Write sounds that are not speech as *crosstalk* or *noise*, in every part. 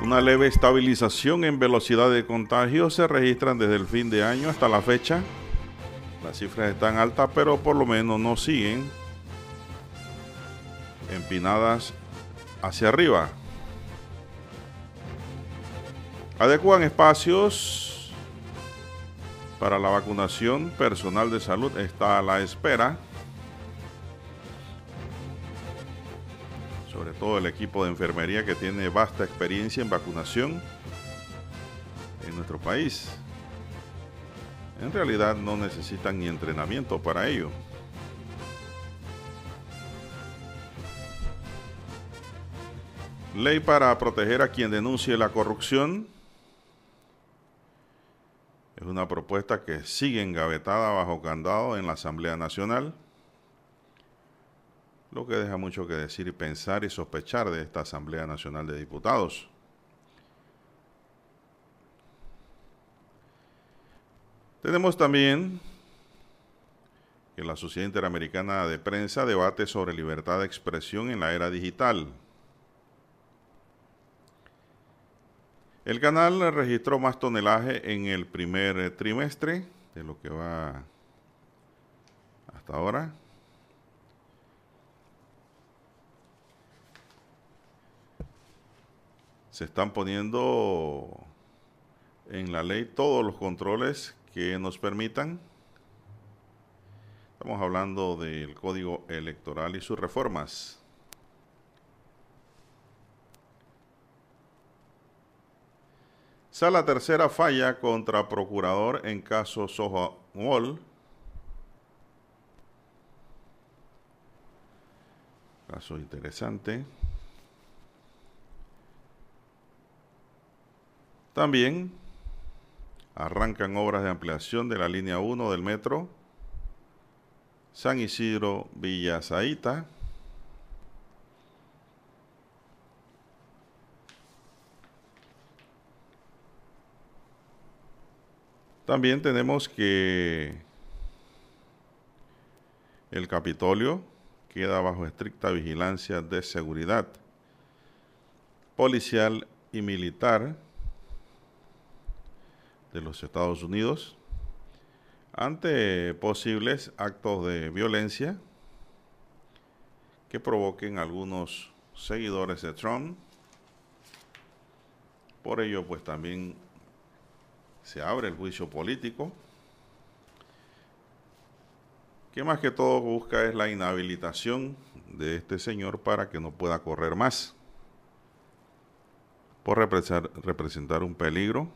Una leve estabilización en velocidad de contagio se registran desde el fin de año hasta la fecha. Las cifras están altas, pero por lo menos no siguen empinadas hacia arriba. Adecuan espacios para la vacunación. Personal de salud está a la espera. Todo el equipo de enfermería que tiene vasta experiencia en vacunación en nuestro país. En realidad no necesitan ni entrenamiento para ello. Ley para proteger a quien denuncie la corrupción. Es una propuesta que sigue engavetada bajo candado en la Asamblea Nacional, lo que deja mucho que decir y pensar y sospechar de esta Asamblea Nacional de Diputados. Tenemos también que la Sociedad Interamericana de Prensa debate sobre libertad de expresión en la era digital. El canal registró más tonelaje en el primer trimestre de lo que va hasta ahora. Se están poniendo en la ley todos los controles que nos permitan. Estamos hablando del código electoral y sus reformas. Sala tercera falla contra procurador en caso Soho Wall. Caso interesante. También arrancan obras de ampliación de la línea 1 del metro San Isidro Villa Zaita. También tenemos que el Capitolio queda bajo estricta vigilancia de seguridad policial y militar de los Estados Unidos ante posibles actos de violencia que provoquen algunos seguidores de Trump. Por ello, pues también se abre el juicio político, que más que todo busca es la inhabilitación de este señor para que no pueda correr más, por representar un peligro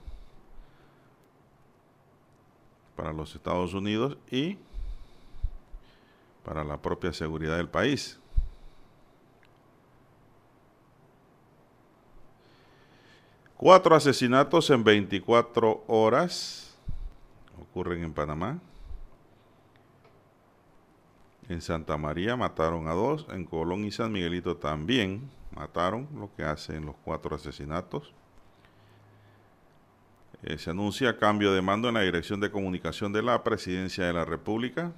para los Estados Unidos y para la propia seguridad del país. Cuatro asesinatos en 24 horas ocurren en Panamá. En Santa María mataron a dos, en Colón y San Miguelito también mataron, lo que hacen los cuatro asesinatos. Eh, se anuncia cambio de mando en la Dirección de Comunicación de la Presidencia de la República.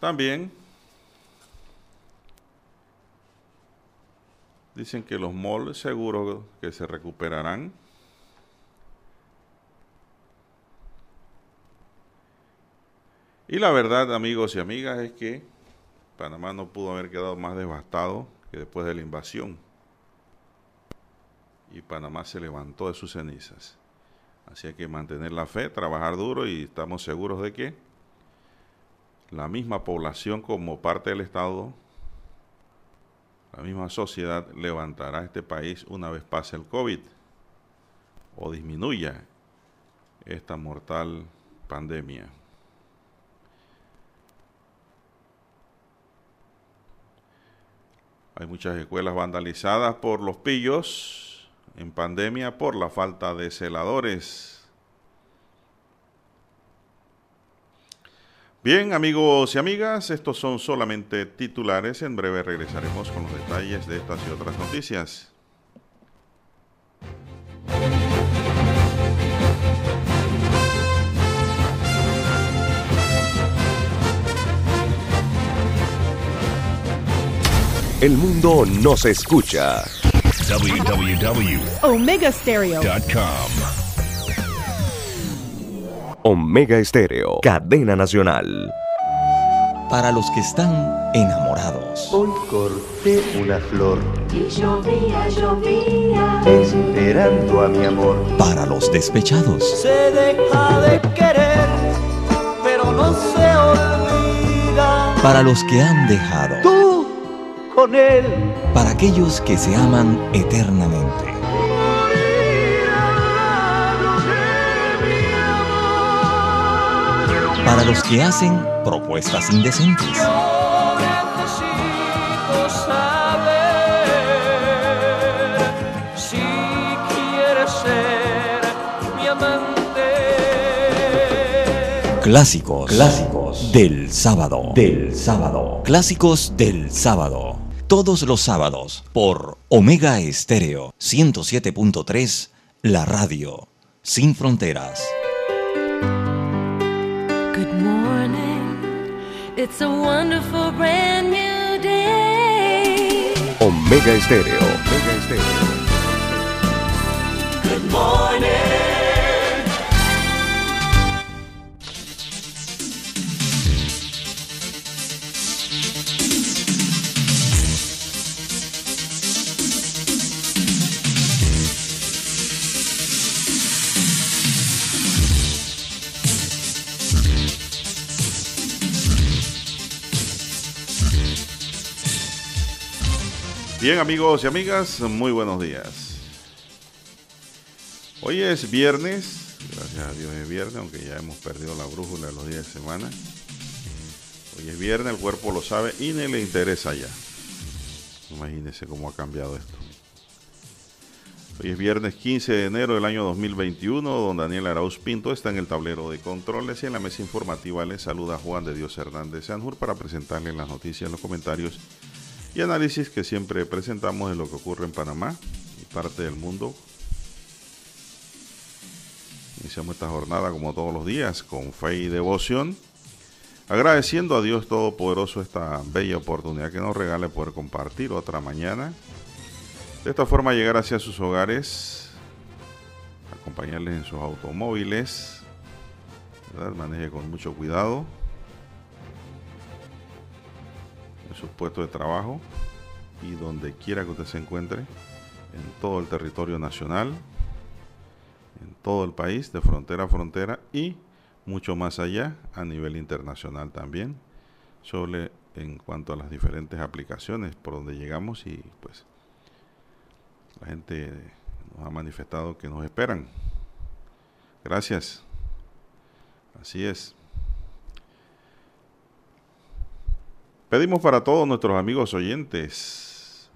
También Dicen que los malls seguros que se recuperarán. Y la verdad, amigos y amigas, es que Panamá no pudo haber quedado más devastado que después de la invasión. Y Panamá se levantó de sus cenizas. Así que mantener la fe, trabajar duro y estamos seguros de que la misma población como parte del Estado la misma sociedad levantará este país una vez pase el COVID o disminuya esta mortal pandemia. Hay muchas escuelas vandalizadas por los pillos en pandemia por la falta de celadores. Bien, amigos y amigas, estos son solamente titulares. En breve regresaremos con los detalles de estas y otras noticias. El mundo nos escucha. www.omegastereo.com Omega Estéreo, cadena nacional. Para los que están enamorados. Hoy corté una flor Y llovía, llovía. esperando a mi amor. Para los despechados. Se deja de querer, pero no se olvida. Para los que han dejado. Tú con él. Para aquellos que se aman eternamente. Para los que hacen propuestas indecentes. Yo necesito saber si quieres ser mi amante. Clásicos. Clásicos. Del sábado. Del sábado. Clásicos del sábado. Todos los sábados por Omega Estéreo 107.3, la radio. Sin fronteras. Good morning. It's a wonderful brand new day. Omega Estéreo. Omega Estéreo. Good morning. Bien amigos y amigas, muy buenos días. Hoy es viernes, gracias a Dios es viernes, aunque ya hemos perdido la brújula los días de semana. Hoy es viernes, el cuerpo lo sabe y ni le interesa ya. Imagínense cómo ha cambiado esto. Hoy es viernes 15 de enero del año 2021, don Daniel Arauz Pinto está en el tablero de controles y en la mesa informativa le saluda Juan de Dios Hernández Sanjur para presentarle las noticias, los comentarios y análisis que siempre presentamos de lo que ocurre en Panamá y parte del mundo. Iniciamos esta jornada como todos los días con fe y devoción, agradeciendo a Dios Todopoderoso esta bella oportunidad que nos regala de poder compartir otra mañana. De esta forma llegar hacia sus hogares, acompañarles en sus automóviles, maneje con mucho cuidado sus puestos de trabajo y donde quiera que usted se encuentre, en todo el territorio nacional, en todo el país, de frontera a frontera y mucho más allá, a nivel internacional también, sobre en cuanto a las diferentes aplicaciones por donde llegamos y pues la gente nos ha manifestado que nos esperan. Gracias. Así es. Pedimos para todos nuestros amigos oyentes,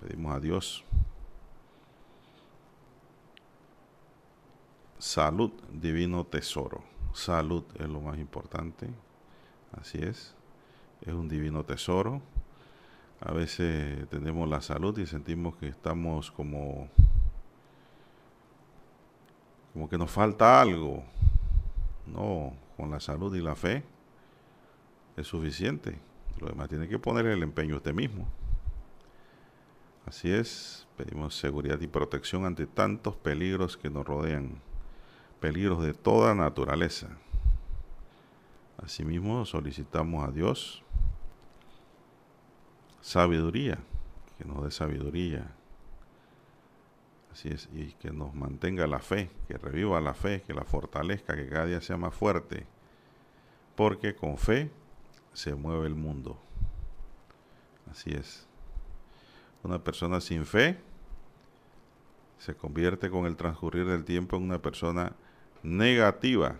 pedimos a Dios salud, divino tesoro. Salud es lo más importante, así es, es un divino tesoro. A veces tenemos la salud y sentimos que estamos como, como que nos falta algo. No, con la salud y la fe es suficiente. Lo demás tiene que poner el empeño usted mismo. Así es, pedimos seguridad y protección ante tantos peligros que nos rodean, peligros de toda naturaleza. Asimismo, solicitamos a Dios sabiduría, que nos dé sabiduría. Así es, y que nos mantenga la fe, que reviva la fe, que la fortalezca, que cada día sea más fuerte. Porque con fe se mueve el mundo. Así es. Una persona sin fe se convierte con el transcurrir del tiempo en una persona negativa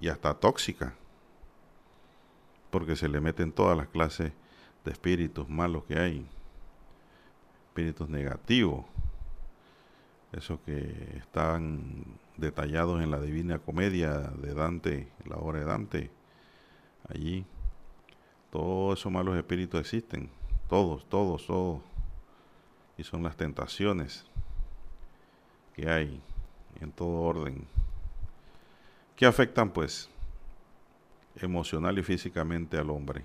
y hasta tóxica. Porque se le meten todas las clases de espíritus malos que hay. Espíritus negativos. Esos que están detallados en la Divina Comedia de Dante, la obra de Dante. Allí todos esos malos espíritus existen, todos, todos, todos. Y son las tentaciones que hay en todo orden, que afectan pues emocional y físicamente al hombre.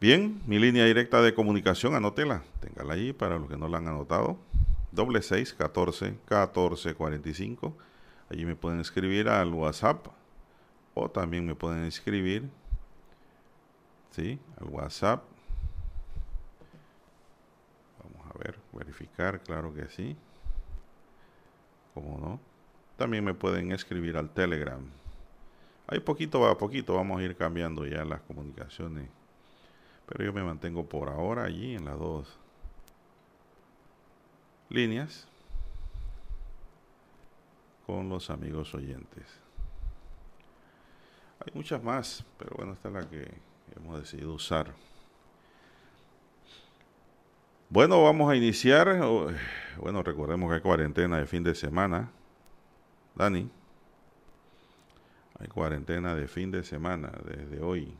Bien, mi línea directa de comunicación, anótela, téngala ahí para los que no la han anotado. Doble seis, catorce, catorce, cuarenta y cinco. Allí me pueden escribir al WhatsApp o también me pueden escribir, ¿sí? Al WhatsApp. Vamos a ver, verificar, claro que sí. ¿Cómo no? También me pueden escribir al Telegram. Ahí poquito a poquito vamos a ir cambiando ya las comunicaciones. Pero yo me mantengo por ahora allí en las dos líneas con los amigos oyentes. Hay muchas más, pero bueno, esta es la que hemos decidido usar. Bueno, vamos a iniciar. Bueno, recordemos que hay cuarentena de fin de semana. Dani. Hay cuarentena de fin de semana desde hoy.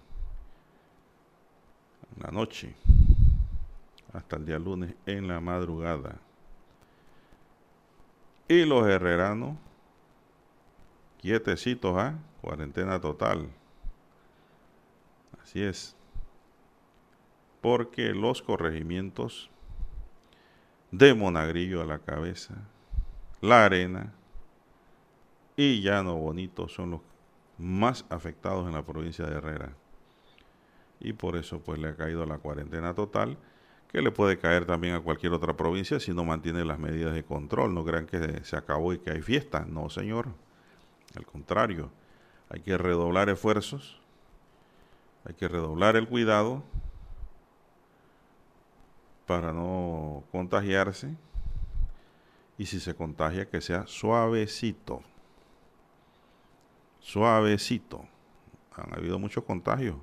En la noche. Hasta el día lunes en la madrugada. Y los herreranos. Quietecitos, ¿ah? Cuarentena total. Así es. Porque los corregimientos de Monagrillo a la cabeza, La Arena y Llano Bonito son los más afectados en la provincia de Herrera. Y por eso pues le ha caído la cuarentena total, que le puede caer también a cualquier otra provincia si no mantiene las medidas de control. No crean que se acabó y que hay fiesta. No, señor. Al contrario, hay que redoblar esfuerzos, hay que redoblar el cuidado para no contagiarse y si se contagia que sea suavecito. Suavecito. Han habido muchos contagios,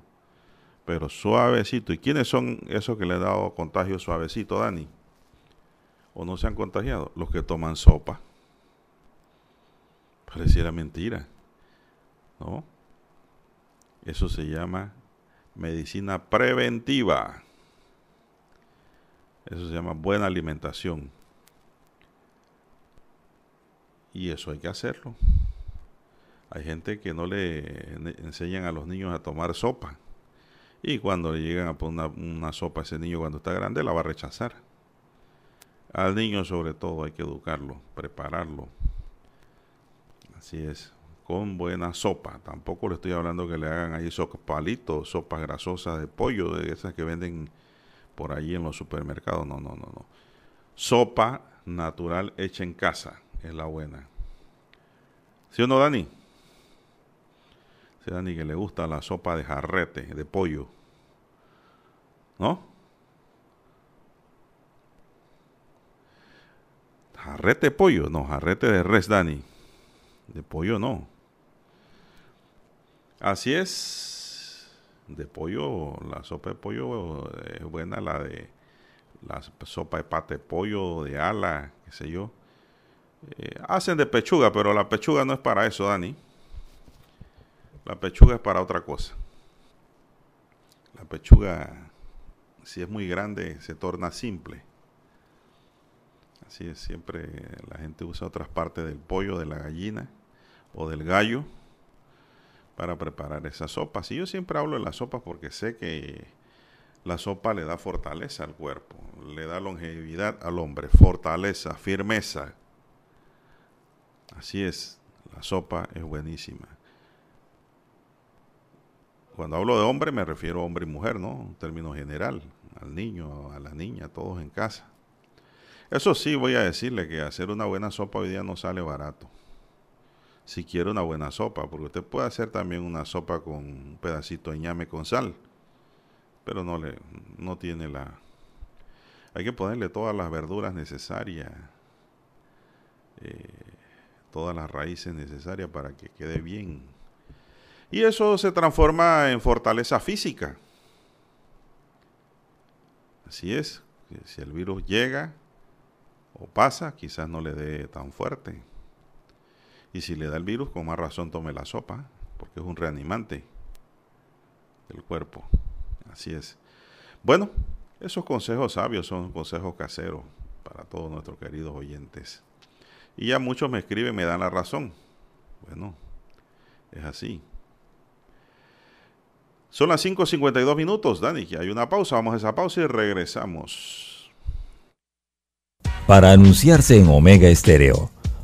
pero suavecito. ¿Y quiénes son esos que le han dado contagio suavecito, Dani? ¿O no se han contagiado? Los que toman sopa. Pareciera mentira. ¿No? Eso se llama medicina preventiva. Eso se llama buena alimentación. Y eso hay que hacerlo. Hay gente que no le enseñan a los niños a tomar sopa. Y cuando le llegan a poner una, sopa a ese niño cuando está grande, la va a rechazar. Al niño sobre todo hay que educarlo, prepararlo. Así es, con buena sopa. Tampoco le estoy hablando que le hagan ahí sopas palitos, sopas grasosas de pollo, de esas que venden por allí en los supermercados. No, no, no, no. Sopa natural hecha en casa es la buena. ¿Sí o no, Dani? Sí, Dani, que le gusta la sopa de jarrete, de pollo. ¿No? Jarrete de pollo, no, jarrete de res, Dani. De pollo no. Así es de pollo, la sopa de pollo es buena, la de la sopa de pate de pollo, de ala, qué sé yo. Eh, hacen de pechuga, pero la pechuga no es para eso, Dani. La pechuga es para otra cosa. La pechuga, si es muy grande, se torna simple. Así es, siempre la gente usa otras partes del pollo, de la gallina o del gallo para preparar esa sopa. Si yo siempre hablo de la sopa porque sé que la sopa le da fortaleza al cuerpo, le da longevidad al hombre, fortaleza, firmeza. Así es, la sopa es buenísima. Cuando hablo de hombre me refiero a hombre y mujer, ¿no? En términos general, al niño, a la niña, todos en casa. Eso sí, voy a decirle que hacer una buena sopa hoy día no sale barato si quiere una buena sopa, porque usted puede hacer también una sopa con un pedacito de ñame con sal, pero no le no tiene la hay que ponerle todas las verduras necesarias, eh, todas las raíces necesarias para que quede bien. Y eso se transforma en fortaleza física. Así es, si el virus llega o pasa, quizás no le dé tan fuerte. Y si le da el virus, con más razón tome la sopa, porque es un reanimante del cuerpo. Así es. Bueno, esos consejos sabios son consejos caseros para todos nuestros queridos oyentes. Y ya muchos me escriben, me dan la razón. Bueno, es así. Son las 5.52 minutos, Dani, que hay una pausa. Vamos a esa pausa y regresamos. Para anunciarse en Omega Estéreo,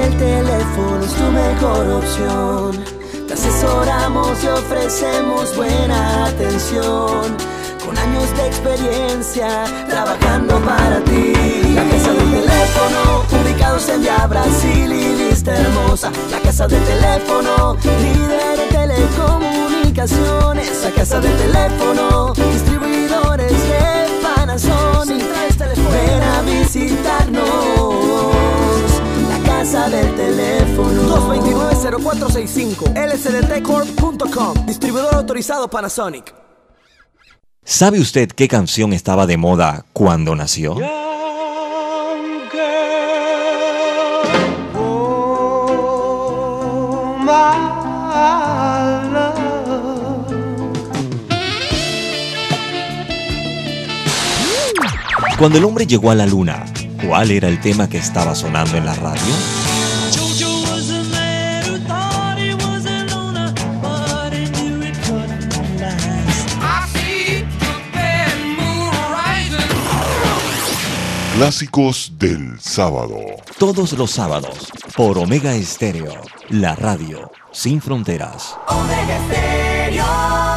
del teléfono es tu mejor opción. Te asesoramos y ofrecemos buena atención. Con años de experiencia trabajando para ti. La casa del teléfono, ubicados en Via Brasil y lista hermosa. La casa del teléfono, líder en telecomunicaciones. La casa del teléfono, distribuidores de Panasonic. Ven a visitarnos. Casa del teléfono. 229-0465 lsdtcorp.com Distribuidor autorizado Panasonic. ¿Sabe usted qué canción estaba de moda cuando nació? Cuando el hombre llegó a la luna, ¿cuál era el tema que estaba sonando en la radio? Clásicos del sábado. Todos los sábados, por Omega Estéreo, la radio sin fronteras. Omega Stereo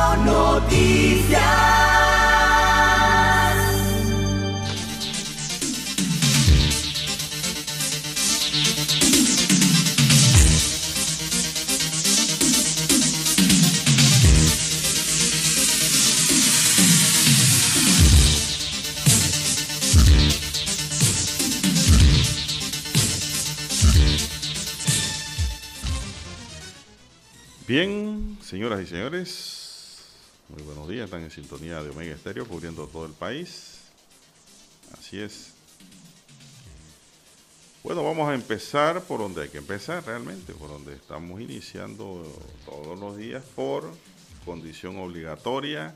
Bien, señoras y señores, muy buenos días. Están en sintonía de Omega Estéreo cubriendo todo el país. Así es. Bueno, vamos a empezar por donde hay que empezar realmente, por donde estamos iniciando todos los días por condición obligatoria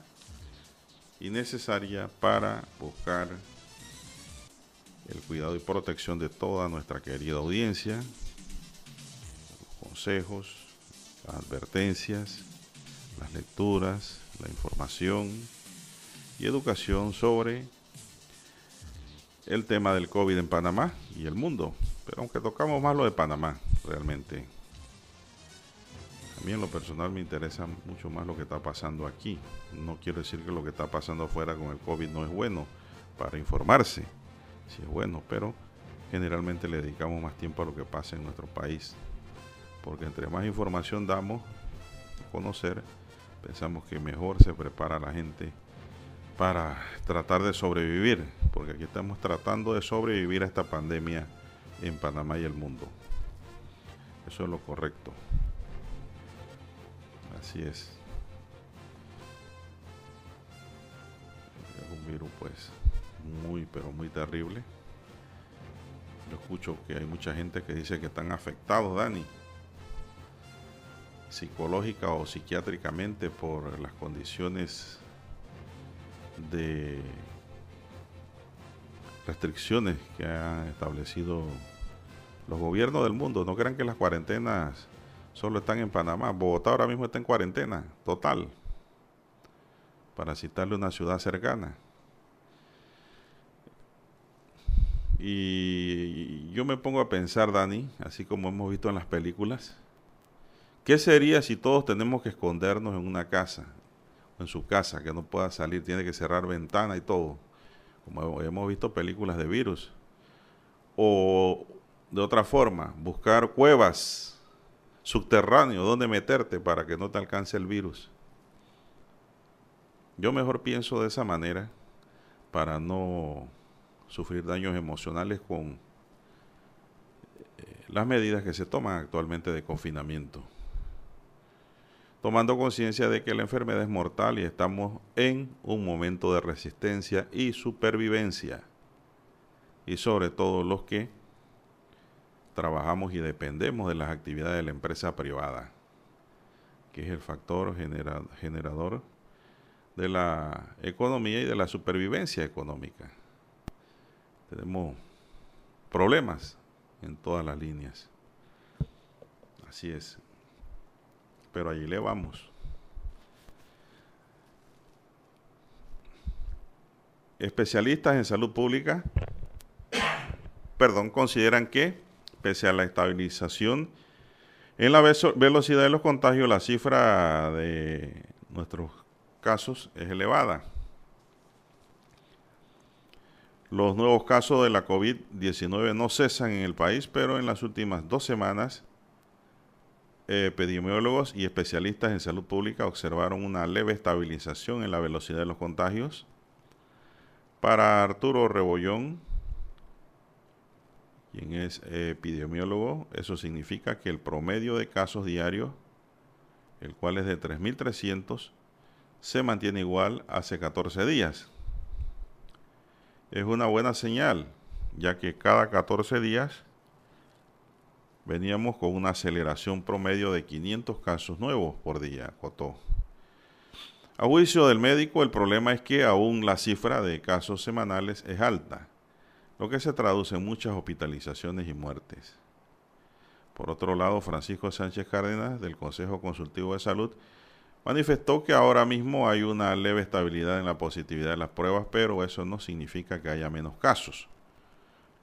y necesaria para buscar el cuidado y protección de toda nuestra querida audiencia, los consejos, las advertencias, las lecturas, la información y educación sobre el tema del COVID en Panamá y el mundo. Pero aunque tocamos más lo de Panamá, realmente. A mí en lo personal me interesa mucho más lo que está pasando aquí. No quiero decir que lo que está pasando afuera con el COVID no es bueno para informarse. Sí es bueno, pero generalmente le dedicamos más tiempo a lo que pasa en nuestro país porque entre más información damos a conocer, pensamos que mejor se prepara la gente para tratar de sobrevivir, porque aquí estamos tratando de sobrevivir a esta pandemia en Panamá y el mundo. Eso es lo correcto. Así es. Es un virus pues muy pero muy terrible. Yo escucho que hay mucha gente que dice que están afectados, Dani psicológica o psiquiátricamente por las condiciones de restricciones que han establecido los gobiernos del mundo. No crean que las cuarentenas solo están en Panamá. Bogotá ahora mismo está en cuarentena total, para citarle una ciudad cercana. Y yo me pongo a pensar, Dani, así como hemos visto en las películas, ¿Qué sería si todos tenemos que escondernos en una casa, en su casa, que no pueda salir, tiene que cerrar ventana y todo? Como hemos visto películas de virus. O de otra forma, buscar cuevas subterráneos donde meterte para que no te alcance el virus. Yo mejor pienso de esa manera para no sufrir daños emocionales con eh, las medidas que se toman actualmente de confinamiento. Tomando conciencia de que la enfermedad es mortal y estamos en un momento de resistencia y supervivencia. Y sobre todo los que trabajamos y dependemos de las actividades de la empresa privada, que es el factor generador de la economía y de la supervivencia económica. Tenemos problemas en todas las líneas. Así es. Pero allí le vamos. Especialistas en salud pública, perdón, consideran que, pese a la estabilización en la velocidad de los contagios, la cifra de nuestros casos es elevada. Los nuevos casos de la COVID-19 no cesan en el país, pero en las últimas dos semanas, epidemiólogos y especialistas en salud pública observaron una leve estabilización en la velocidad de los contagios. Para Arturo Rebollón, quien es epidemiólogo, eso significa que el promedio de casos diarios, el cual es de 3.300, se mantiene igual hace 14 días es una buena señal, ya que cada 14 días veníamos con una aceleración promedio de 500 casos nuevos por día, Cotó. A juicio del médico, el problema es que aún la cifra de casos semanales es alta, lo que se traduce en muchas hospitalizaciones y muertes. Por otro lado, Francisco Sánchez Cárdenas, del Consejo Consultivo de Salud, manifestó que ahora mismo hay una leve estabilidad en la positividad de las pruebas, pero eso no significa que haya menos casos.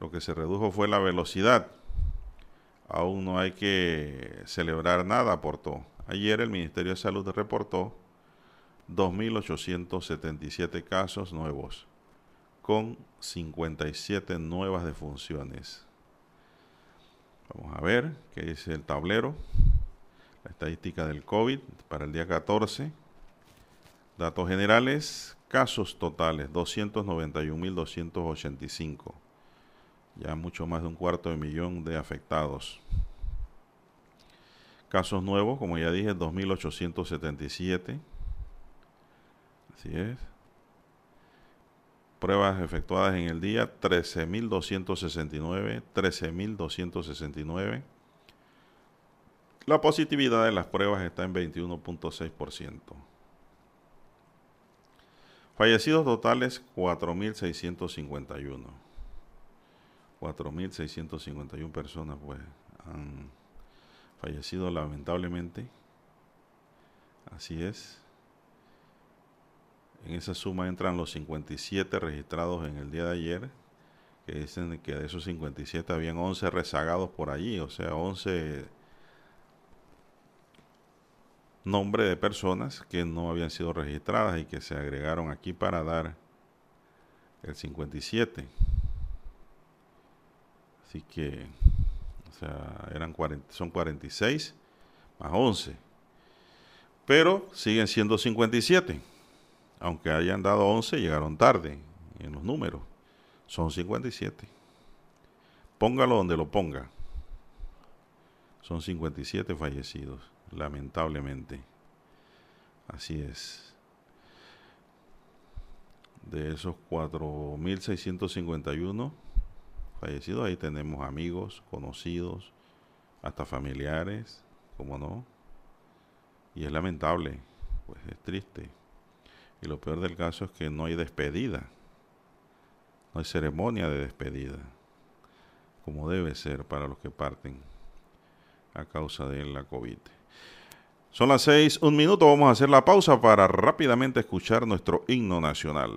Lo que se redujo fue la velocidad. Aún no hay que celebrar nada, aportó. Ayer el Ministerio de Salud reportó 2.877 casos nuevos, con 57 nuevas defunciones. Vamos a ver qué dice el tablero. La estadística del COVID para el día 14. Datos generales, casos totales, 291.285. Ya mucho más de un cuarto de millón de afectados. Casos nuevos, como ya dije, 2.877. Así es. Pruebas efectuadas en el día, 13.269. 13.269 la positividad de las pruebas está en 21.6%. Fallecidos totales 4.651. 4.651 personas pues, han fallecido lamentablemente. Así es. En esa suma entran los 57 registrados en el día de ayer, que dicen que de esos 57 habían 11 rezagados por allí, o sea, 11 nombre de personas que no habían sido registradas y que se agregaron aquí para dar el 57. Así que, o sea, eran 40, son 46 más 11. Pero siguen siendo 57. Aunque hayan dado 11, llegaron tarde en los números. Son 57. Póngalo donde lo ponga. Son 57 fallecidos lamentablemente. Así es. De esos 4.651 fallecidos, ahí tenemos amigos, conocidos, hasta familiares, como no. Y es lamentable, pues es triste. Y lo peor del caso es que no hay despedida. No hay ceremonia de despedida, como debe ser para los que parten a causa de la COVID. Son las seis, un minuto, vamos a hacer la pausa para rápidamente escuchar nuestro himno nacional.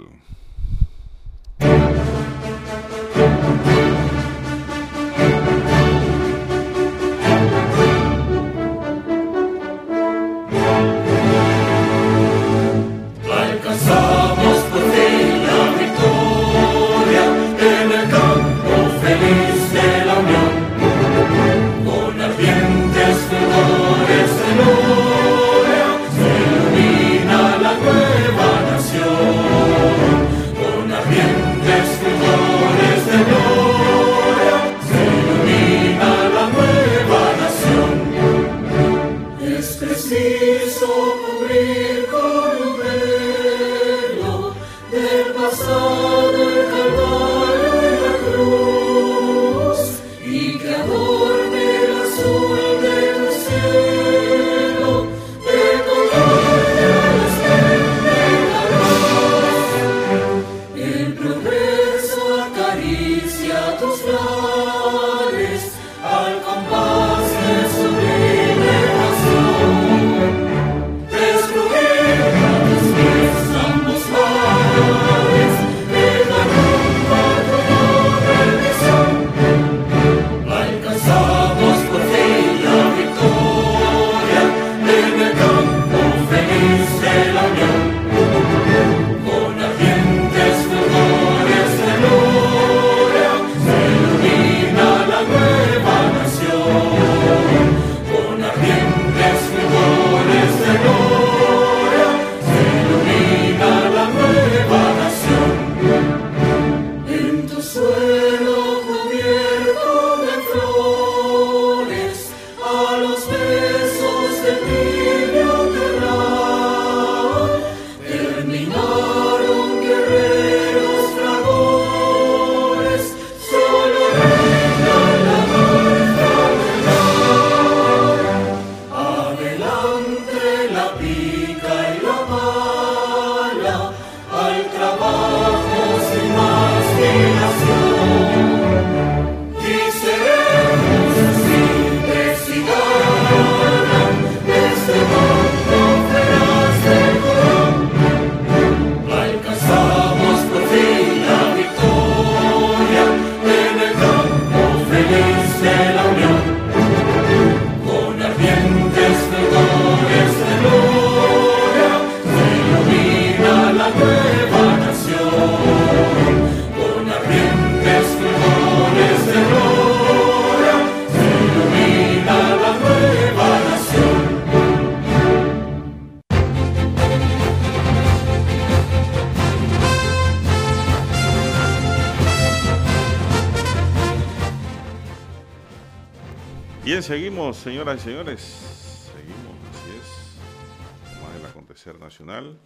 Seguimos, señoras y señores. Seguimos, así es. Más el acontecer nacional.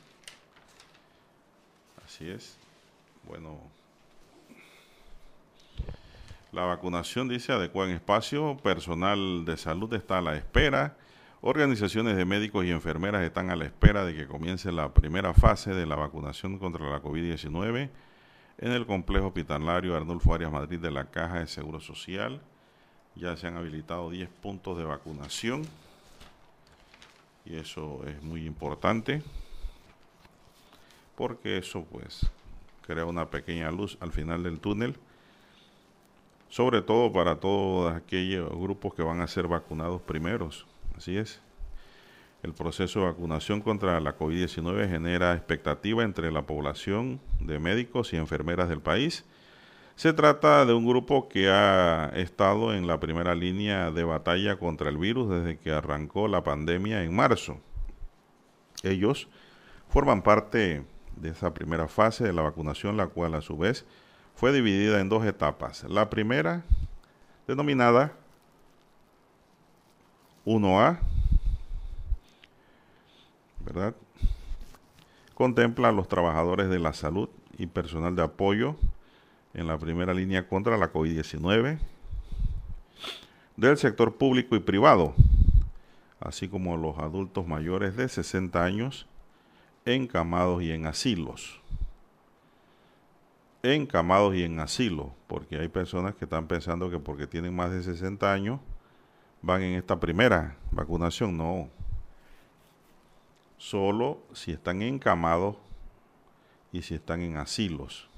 Así es. Bueno. La vacunación dice adecua en espacio. Personal de salud está a la espera. Organizaciones de médicos y enfermeras están a la espera de que comience la primera fase de la vacunación contra la COVID-19 en el complejo hospitalario Arnulfo Arias Madrid de la Caja de Seguro Social. Ya se han habilitado 10 puntos de vacunación. Y eso es muy importante porque eso pues crea una pequeña luz al final del túnel sobre todo para todos aquellos grupos que van a ser vacunados primeros. Así es. El proceso de vacunación contra la COVID-19 genera expectativa entre la población de médicos y enfermeras del país se trata de un grupo que ha estado en la primera línea de batalla contra el virus desde que arrancó la pandemia en marzo. Ellos forman parte de esa primera fase de la vacunación, la cual a su vez fue dividida en dos etapas. La primera, denominada 1A, ¿verdad? Contempla a los trabajadores de la salud y personal de apoyo en la primera línea contra la COVID-19 del sector público y privado, así como los adultos mayores de 60 años encamados y en asilos. Encamados y en asilo, porque hay personas que están pensando que porque tienen más de 60 años van en esta primera vacunación. No. Solo si están encamados y si están en asilos.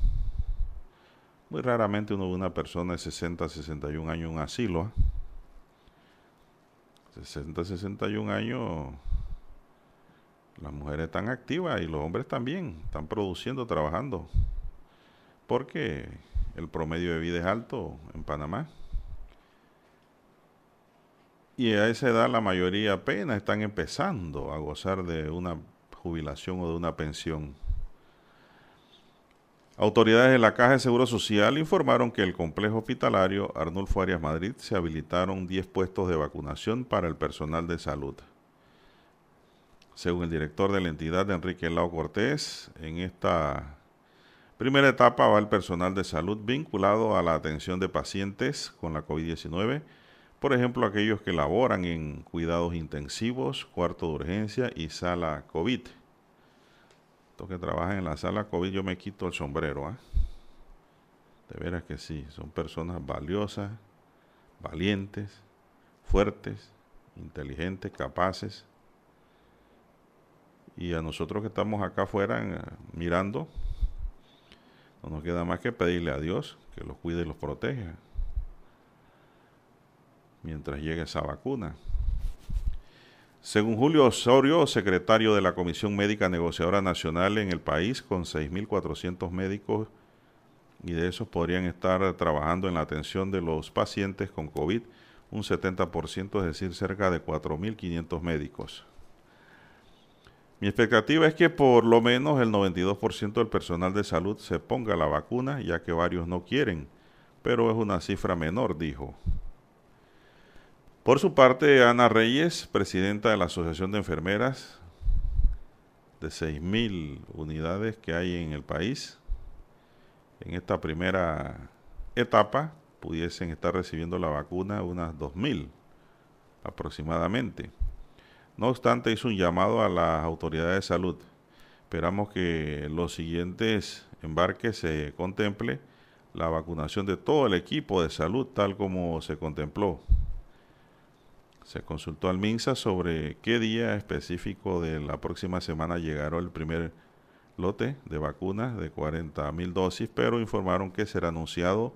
Muy raramente uno ve una persona de 60, 61 años en un asilo. 60, ¿ah? 61 años, las mujeres están activas y los hombres también, están produciendo, trabajando. Porque el promedio de vida es alto en Panamá. Y a esa edad la mayoría apenas están empezando a gozar de una jubilación o de una pensión. Autoridades de la Caja de Seguro Social informaron que el complejo hospitalario Arnulfo Arias Madrid se habilitaron 10 puestos de vacunación para el personal de salud. Según el director de la entidad, Enrique Lao Cortés, en esta Primera etapa va el personal de salud vinculado a la atención de pacientes con la COVID-19, por ejemplo, aquellos que laboran en cuidados intensivos, cuarto de urgencia y sala COVID. Los que trabajan en la sala COVID, yo me quito el sombrero. ¿ah? De veras que sí, son personas valiosas, valientes, fuertes, inteligentes, capaces. Y a nosotros que estamos acá afuera eh, mirando, no nos queda más que pedirle a Dios que los cuide y los proteja mientras llegue esa vacuna. Según Julio Osorio, secretario de la Comisión Médica Negociadora Nacional en el país, con 6.400 médicos y de esos podrían estar trabajando en la atención de los pacientes con COVID, un 70%, es decir, cerca de 4.500 médicos. Mi expectativa es que por lo menos el 92% del personal de salud se ponga la vacuna, ya que varios no quieren, pero es una cifra menor, dijo. Por su parte, Ana Reyes, presidenta de la Asociación de Enfermeras, de 6.000 unidades que hay en el país, en esta primera etapa pudiesen estar recibiendo la vacuna unas 2.000 aproximadamente. No obstante, hizo un llamado a las autoridades de salud. Esperamos que los siguientes embarques se contemple la vacunación de todo el equipo de salud tal como se contempló. Se consultó al MINSA sobre qué día específico de la próxima semana llegará el primer lote de vacunas de 40 mil dosis, pero informaron que será anunciado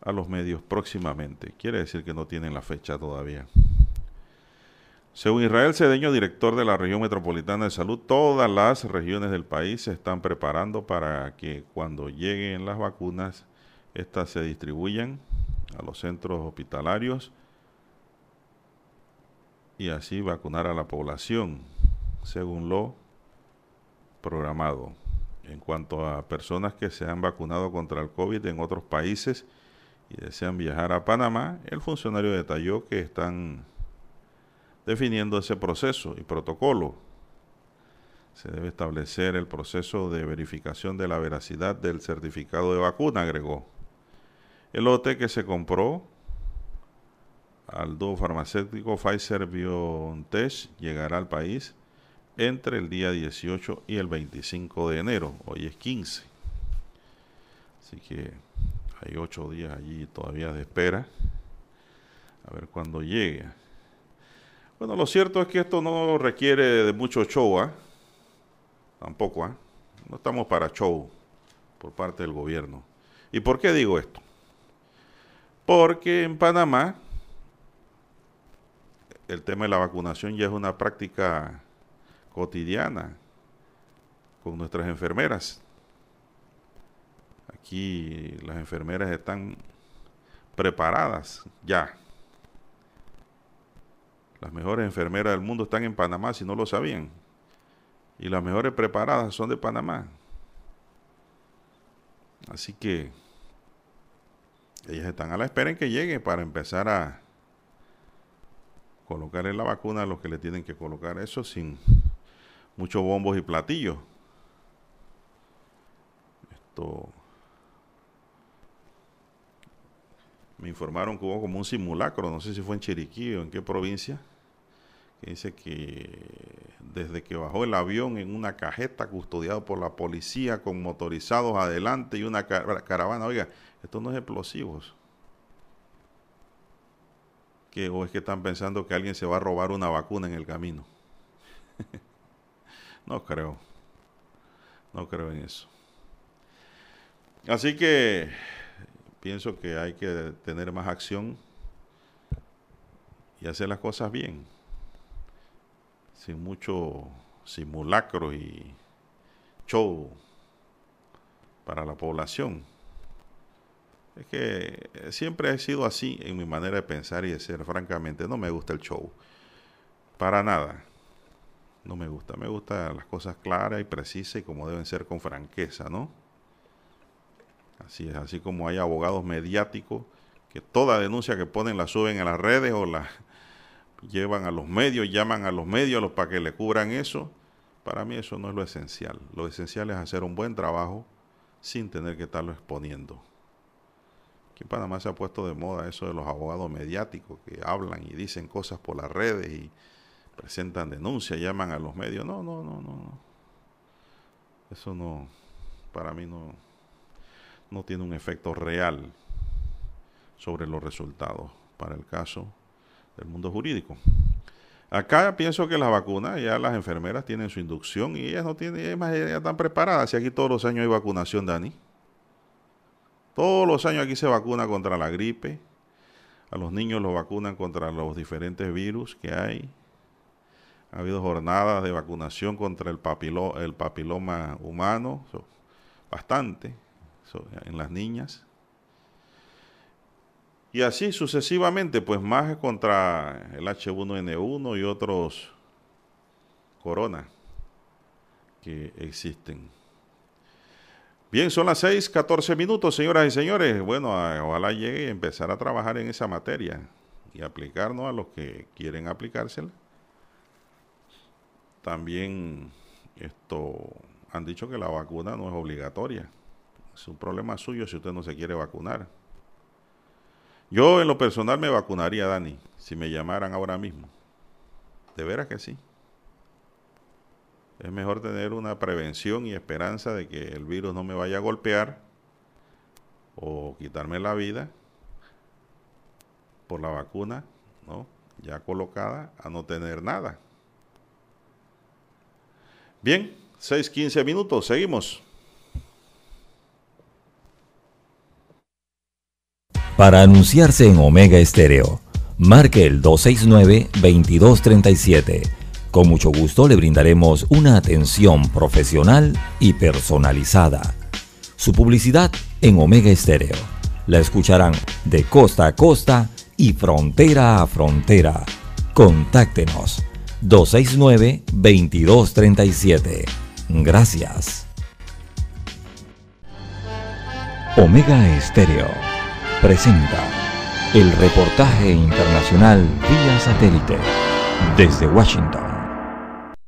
a los medios próximamente. Quiere decir que no tienen la fecha todavía. Según Israel Cedeño, director de la región metropolitana de salud, todas las regiones del país se están preparando para que cuando lleguen las vacunas, éstas se distribuyan a los centros hospitalarios y así vacunar a la población, según lo programado. En cuanto a personas que se han vacunado contra el COVID en otros países y desean viajar a Panamá, el funcionario detalló que están definiendo ese proceso y protocolo. Se debe establecer el proceso de verificación de la veracidad del certificado de vacuna, agregó. El lote que se compró al dúo farmacéutico Pfizer BioNTech llegará al país entre el día 18 y el 25 de enero. Hoy es 15. Así que hay ocho días allí todavía de espera. A ver cuándo llegue. Bueno, lo cierto es que esto no requiere de mucho show, ¿ah? Tampoco, ¿ah? No estamos para show por parte del gobierno. ¿Y por qué digo esto? Porque en Panamá el tema de la vacunación ya es una práctica cotidiana con nuestras enfermeras. Aquí las enfermeras están preparadas ya. Las mejores enfermeras del mundo están en Panamá, si no lo sabían. Y las mejores preparadas son de Panamá. Así que ellas están a la espera en que llegue para empezar a colocarle la vacuna a los que le tienen que colocar eso sin muchos bombos y platillos. Esto me informaron que hubo como un simulacro, no sé si fue en Chiriquí o en qué provincia, que dice que desde que bajó el avión en una cajeta custodiado por la policía con motorizados adelante y una caravana, oiga, esto no es explosivos. O es que están pensando que alguien se va a robar una vacuna en el camino. *laughs* No creo. No creo en eso. Así que pienso que hay que tener más acción y hacer las cosas bien. Sin mucho simulacro y show para la población. Es que siempre he sido así en mi manera de pensar y de ser. Francamente, no me gusta el show. Para nada no me gusta. Me gustan las cosas claras y precisas y como deben ser con franqueza, ¿no? Así es, así como hay abogados mediáticos que toda denuncia que ponen la suben a las redes o la *laughs* llevan a los medios, llaman a los medios para que le cubran eso. Para mí eso no es lo esencial. Lo esencial es hacer un buen trabajo sin tener que estarlo exponiendo. Aquí en Panamá se ha puesto de moda eso de los abogados mediáticos que hablan y dicen cosas por las redes y presentan denuncias, llaman a los medios. No, no, no, no. Eso no, para mí no, no tiene un efecto real sobre los resultados para el caso del mundo jurídico. Acá pienso que las vacunas, ya las enfermeras tienen su inducción y ellas no tienen, ya están preparadas. Si aquí todos los años hay vacunación, Dani. Todos los años aquí se vacuna contra la gripe. A los niños los vacunan contra los diferentes virus que hay. Ha habido jornadas de vacunación contra el, el papiloma humano, bastante, en las niñas. Y así sucesivamente, pues más contra el H1N1 y otros corona que existen. Bien, son las 6, 14 minutos, señoras y señores. Bueno, ojalá llegue y empezar a trabajar en esa materia y aplicarnos a los que quieren aplicársela. También esto han dicho que la vacuna no es obligatoria. Es un problema suyo si usted no se quiere vacunar. Yo en lo personal me vacunaría, Dani, si me llamaran ahora mismo. De veras que sí. Es mejor tener una prevención y esperanza de que el virus no me vaya a golpear o quitarme la vida por la vacuna, ¿no? Ya colocada a no tener nada. Bien, 6:15 minutos, seguimos. Para anunciarse en Omega Estéreo, marque el 269-2237. Con mucho gusto le brindaremos una atención profesional y personalizada. Su publicidad en Omega Estéreo. La escucharán de costa a costa y frontera a frontera. Contáctenos 269-2237. Gracias. Omega Estéreo presenta el reportaje internacional vía satélite desde Washington.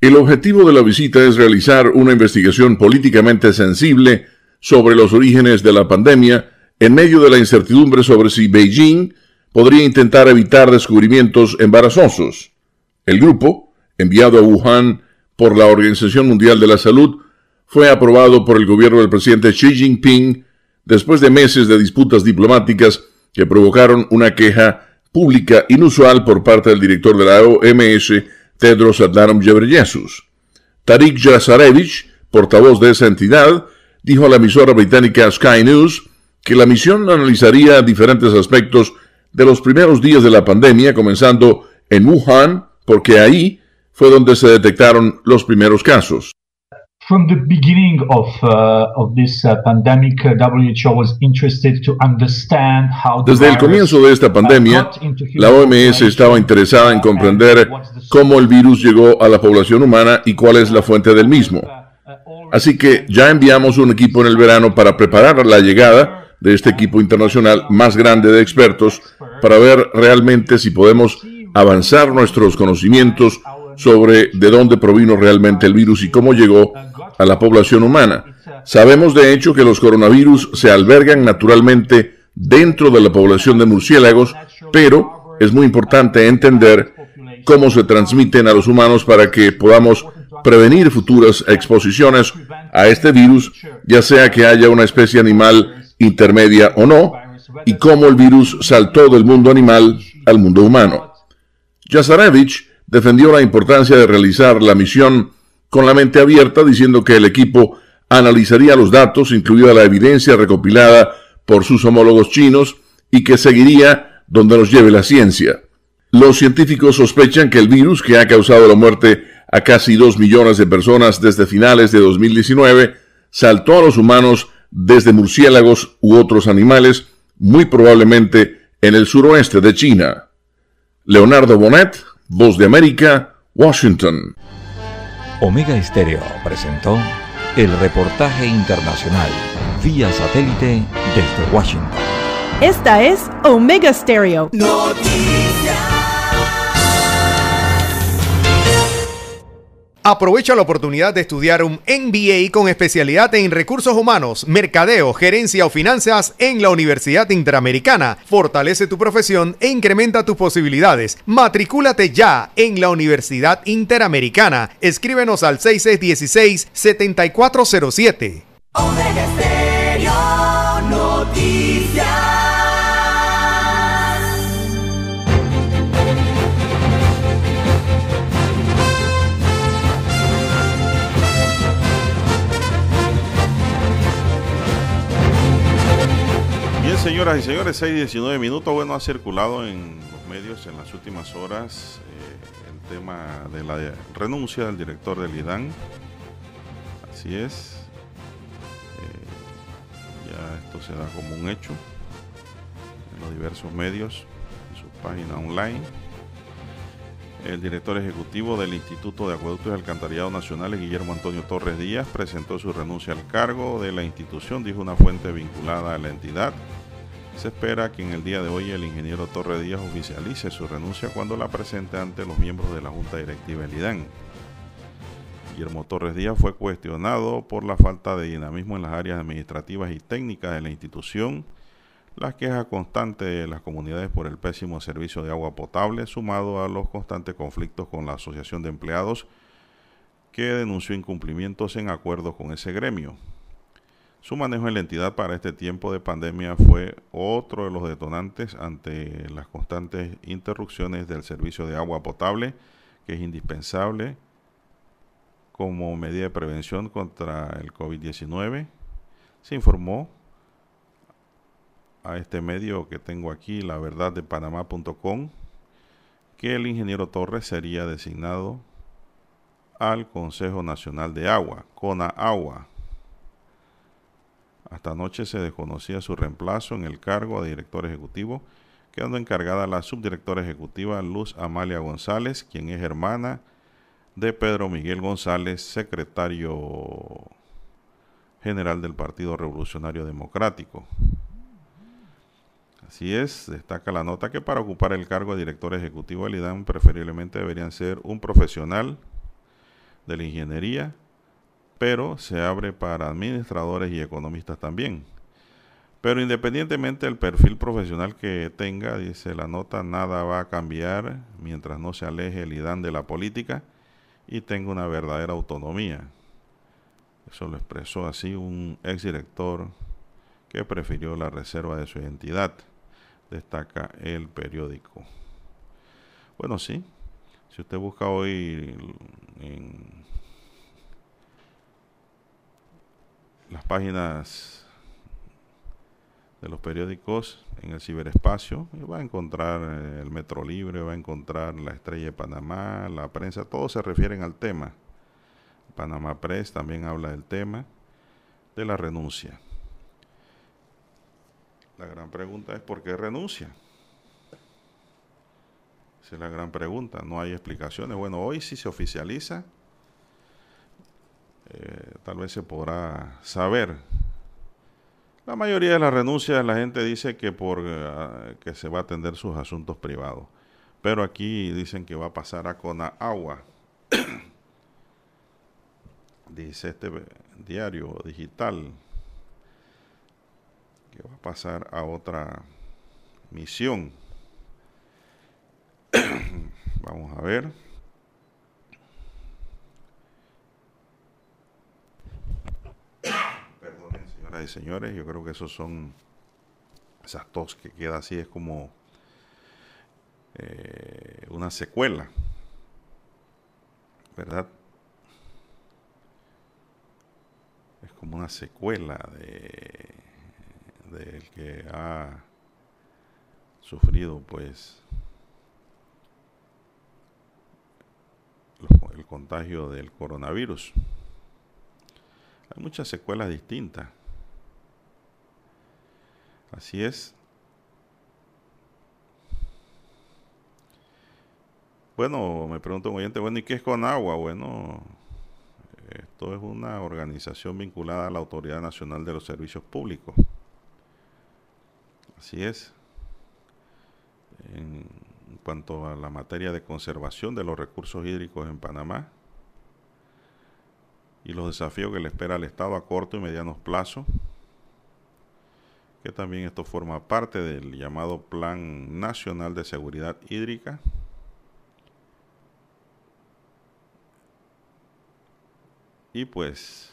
El objetivo de la visita es realizar una investigación políticamente sensible sobre los orígenes de la pandemia en medio de la incertidumbre sobre si Beijing podría intentar evitar descubrimientos embarazosos. El grupo, enviado a Wuhan por la Organización Mundial de la Salud, fue aprobado por el gobierno del presidente Xi Jinping después de meses de disputas diplomáticas que provocaron una queja pública inusual por parte del director de la OMS, Tedros Adhanom Ghebreyesus. Tariq Jasarevich, portavoz de esa entidad, dijo a la emisora británica Sky News que la misión analizaría diferentes aspectos de los primeros días de la pandemia, comenzando en Wuhan, porque ahí fue donde se detectaron los primeros casos. From the beginning of, uh, of this uh, pandemic, uh, WHO was interested to understand how the Desde el comienzo de esta pandemia, la OMS estaba interesada en comprender cómo el virus llegó a la población humana y cuál es la fuente del mismo. Así que ya enviamos un equipo en el verano para preparar la llegada de este equipo internacional más grande de expertos para ver realmente si podemos avanzar nuestros conocimientos sobre de dónde provino realmente el virus y cómo llegó a la población humana. Sabemos de hecho que los coronavirus se albergan naturalmente dentro de la población de murciélagos, pero es muy importante entender cómo se transmiten a los humanos para que podamos prevenir futuras exposiciones a este virus, ya sea que haya una especie animal intermedia o no, y cómo el virus saltó del mundo animal al mundo humano. Jasarevich defendió la importancia de realizar la misión con la mente abierta, diciendo que el equipo analizaría los datos, incluida la evidencia recopilada por sus homólogos chinos, y que seguiría donde nos lleve la ciencia. Los científicos sospechan que el virus, que ha causado la muerte a casi 2 millones de personas desde finales de 2019, saltó a los humanos desde murciélagos u otros animales, muy probablemente en el suroeste de China. Leonardo Bonet, Voz de América, Washington. Omega Estéreo presentó el reportaje internacional vía satélite desde Washington. Esta es Omega Stereo. Aprovecha la oportunidad de estudiar un MBA con especialidad en recursos humanos, mercadeo, gerencia o finanzas en la Universidad Interamericana. Fortalece tu profesión e incrementa tus posibilidades. Matricúlate ya en la Universidad Interamericana. Escríbenos al 6616-7407. Señoras y señores, 6 19 minutos. Bueno, ha circulado en los medios en las últimas horas eh, el tema de la renuncia del director del IDAN. Así es. Eh, ya esto se da como un hecho en los diversos medios, en su página online. El director ejecutivo del Instituto de Acueductos y Alcantarillado Nacionales, Guillermo Antonio Torres Díaz, presentó su renuncia al cargo de la institución, dijo una fuente vinculada a la entidad. Se espera que en el día de hoy el ingeniero Torre Díaz oficialice su renuncia cuando la presente ante los miembros de la Junta Directiva del IDAN. Guillermo Torres Díaz fue cuestionado por la falta de dinamismo en las áreas administrativas y técnicas de la institución, las quejas constantes de las comunidades por el pésimo servicio de agua potable, sumado a los constantes conflictos con la Asociación de Empleados, que denunció incumplimientos en acuerdos con ese gremio. Su manejo en la entidad para este tiempo de pandemia fue otro de los detonantes ante las constantes interrupciones del servicio de agua potable, que es indispensable como medida de prevención contra el COVID-19. Se informó a este medio que tengo aquí, la verdad de panamá.com, que el ingeniero Torres sería designado al Consejo Nacional de Agua, CONAAGUA, hasta anoche se desconocía su reemplazo en el cargo de director ejecutivo, quedando encargada la subdirectora ejecutiva Luz Amalia González, quien es hermana de Pedro Miguel González, secretario general del Partido Revolucionario Democrático. Así es, destaca la nota que para ocupar el cargo de director ejecutivo del IDAM preferiblemente deberían ser un profesional de la ingeniería, pero se abre para administradores y economistas también. Pero independientemente del perfil profesional que tenga, dice la nota, nada va a cambiar mientras no se aleje el IDAN de la política y tenga una verdadera autonomía. Eso lo expresó así un exdirector que prefirió la reserva de su identidad, destaca el periódico. Bueno, sí, si usted busca hoy en las páginas de los periódicos en el ciberespacio va a encontrar eh, el Metro Libre, va a encontrar la Estrella de Panamá, la prensa, todos se refieren al tema. Panamá Press también habla del tema de la renuncia. La gran pregunta es ¿por qué renuncia? Esa es la gran pregunta, no hay explicaciones. Bueno, hoy sí se oficializa eh, tal vez se podrá saber. La mayoría de las renuncias la gente dice que por eh, que se va a atender sus asuntos privados. Pero aquí dicen que va a pasar a Agua *clears throat* dice este diario digital que va a pasar a otra misión. *clears throat* Vamos a ver. Y señores, yo creo que esos son esas tos que queda así, es como eh, una secuela, ¿verdad? Es como una secuela de del que ha sufrido pues el contagio del coronavirus. Hay muchas secuelas distintas. Así es. Bueno, me pregunto un oyente, bueno, ¿y qué es Conagua? Bueno, esto es una organización vinculada a la Autoridad Nacional de los Servicios Públicos. Así es. En cuanto a la materia de conservación de los recursos hídricos en Panamá, y los desafíos que le espera al Estado a corto y mediano plazo, que también esto forma parte del llamado Plan Nacional de Seguridad Hídrica. Y pues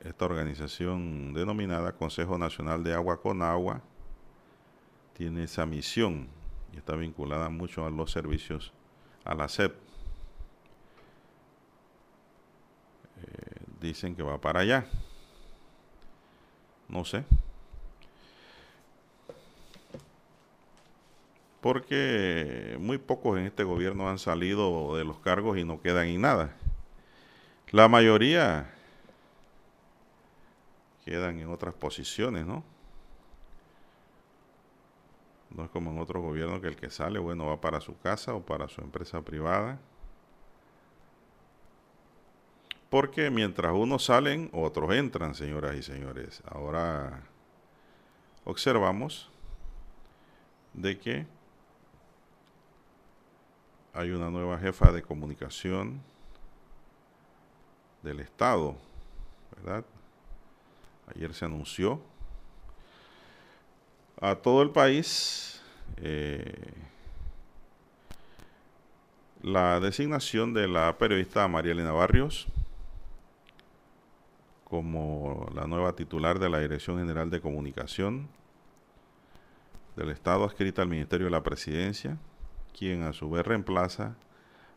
esta organización denominada Consejo Nacional de Agua con Agua tiene esa misión y está vinculada mucho a los servicios a la SEP. Eh, dicen que va para allá. No sé. Porque muy pocos en este gobierno han salido de los cargos y no quedan en nada. La mayoría quedan en otras posiciones, ¿no? No es como en otros gobiernos que el que sale, bueno, va para su casa o para su empresa privada. Porque mientras unos salen, otros entran, señoras y señores. Ahora observamos de que hay una nueva jefa de comunicación del Estado, ¿verdad? Ayer se anunció a todo el país eh, la designación de la periodista María Elena Barrios como la nueva titular de la Dirección General de Comunicación del Estado adscrita al Ministerio de la Presidencia, quien a su vez reemplaza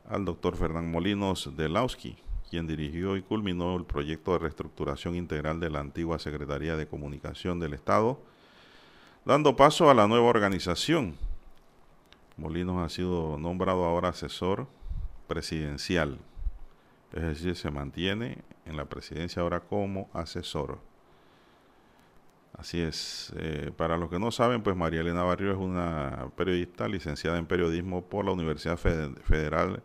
al doctor Fernán Molinos de Lausky, quien dirigió y culminó el proyecto de reestructuración integral de la antigua Secretaría de Comunicación del Estado, dando paso a la nueva organización. Molinos ha sido nombrado ahora asesor presidencial, es decir, se mantiene en la presidencia ahora como asesor. Así es. Eh, para los que no saben, pues María Elena Barrio es una periodista licenciada en periodismo por la Universidad Federal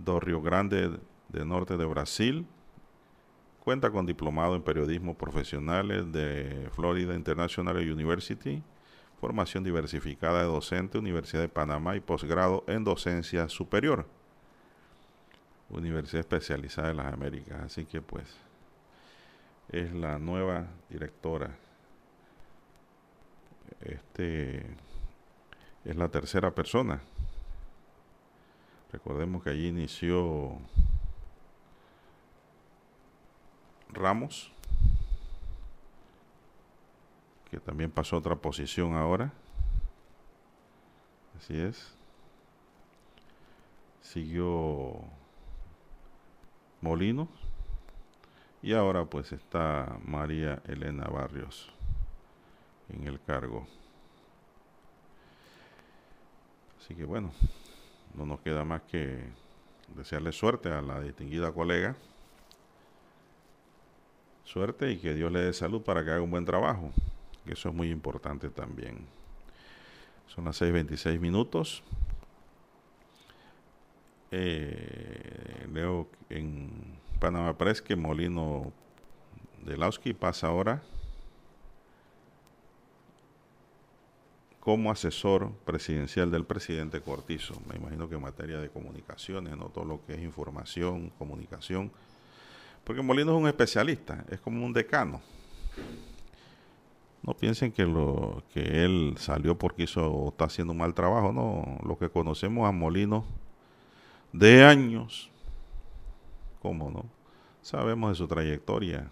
do Rio Grande del Norte de Brasil. Cuenta con diplomado en periodismo profesional de Florida International University, formación diversificada de docente, Universidad de Panamá y posgrado en docencia superior. Universidad especializada en las Américas. Así que pues es la nueva directora. Este es la tercera persona. Recordemos que allí inició Ramos, que también pasó a otra posición ahora. Así es. Siguió Molino. Y ahora pues está María Elena Barrios en el cargo. Así que bueno, no nos queda más que desearle suerte a la distinguida colega suerte y que Dios le dé salud para que haga un buen trabajo. Eso es muy importante también. Son las 6.26 minutos. Eh, leo en Panamá Press que Molino de Lausky pasa ahora como asesor presidencial del presidente Cortizo. Me imagino que en materia de comunicaciones, no todo lo que es información, comunicación porque Molino es un especialista, es como un decano. No piensen que lo que él salió porque hizo o está haciendo un mal trabajo, no. Lo que conocemos a Molino de años, ¿cómo no? Sabemos de su trayectoria.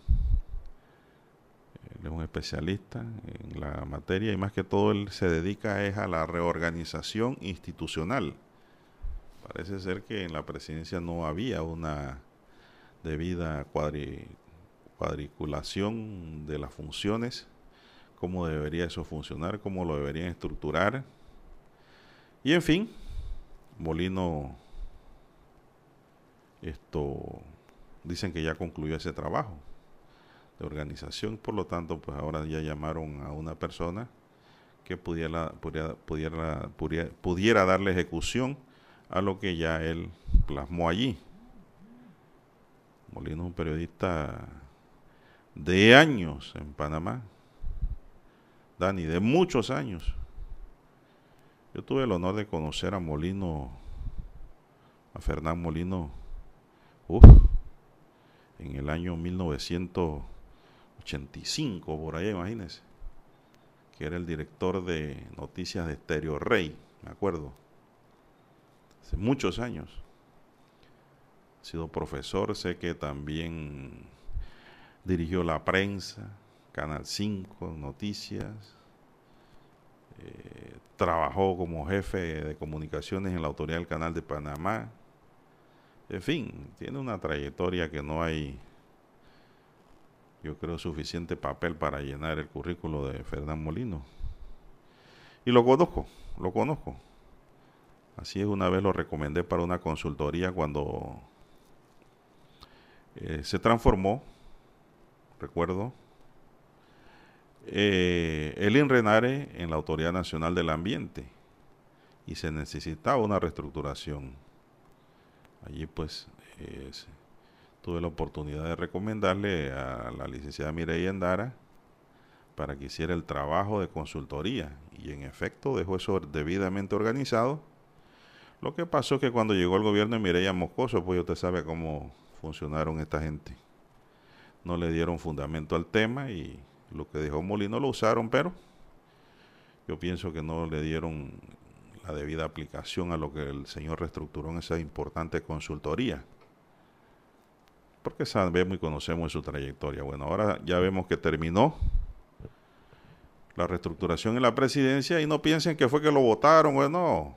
Él es un especialista en la materia y más que todo él se dedica es a la reorganización institucional. Parece ser que en la presidencia no había una debida cuadriculación de las funciones, cómo debería eso funcionar, cómo lo deberían estructurar. Y en fin, Molino, esto, dicen que ya concluyó ese trabajo organización, por lo tanto, pues ahora ya llamaron a una persona que pudiera, pudiera, pudiera, pudiera darle ejecución a lo que ya él plasmó allí. Molino es un periodista de años en Panamá. Dani, de muchos años. Yo tuve el honor de conocer a Molino, a Fernán Molino, en el año 1985, por ahí, imagínense, que era el director de noticias de Stereo Rey, me acuerdo, hace muchos años. Ha sido profesor, sé que también dirigió la prensa, Canal 5, Noticias, eh, trabajó como jefe de comunicaciones en la autoridad del Canal de Panamá. En fin, tiene una trayectoria que no hay, yo creo, suficiente papel para llenar el currículo de Fernán Molino. Y lo conozco, lo conozco. Así es, una vez lo recomendé para una consultoría cuando eh, se transformó, recuerdo, eh, el INRENARE en la Autoridad Nacional del Ambiente y se necesitaba una reestructuración. Allí pues tuve la oportunidad de recomendarle a la licenciada Mireya Endara para que hiciera el trabajo de consultoría y en efecto dejó eso debidamente organizado. Lo que pasó es que cuando llegó el gobierno de Mireya Moscoso, pues usted sabe cómo funcionaron esta gente. No le dieron fundamento al tema y lo que dejó Molino lo usaron, pero yo pienso que no le dieron la debida aplicación a lo que el señor reestructuró en esa importante consultoría. Porque sabemos y conocemos su trayectoria. Bueno, ahora ya vemos que terminó la reestructuración en la presidencia y no piensen que fue que lo votaron, bueno,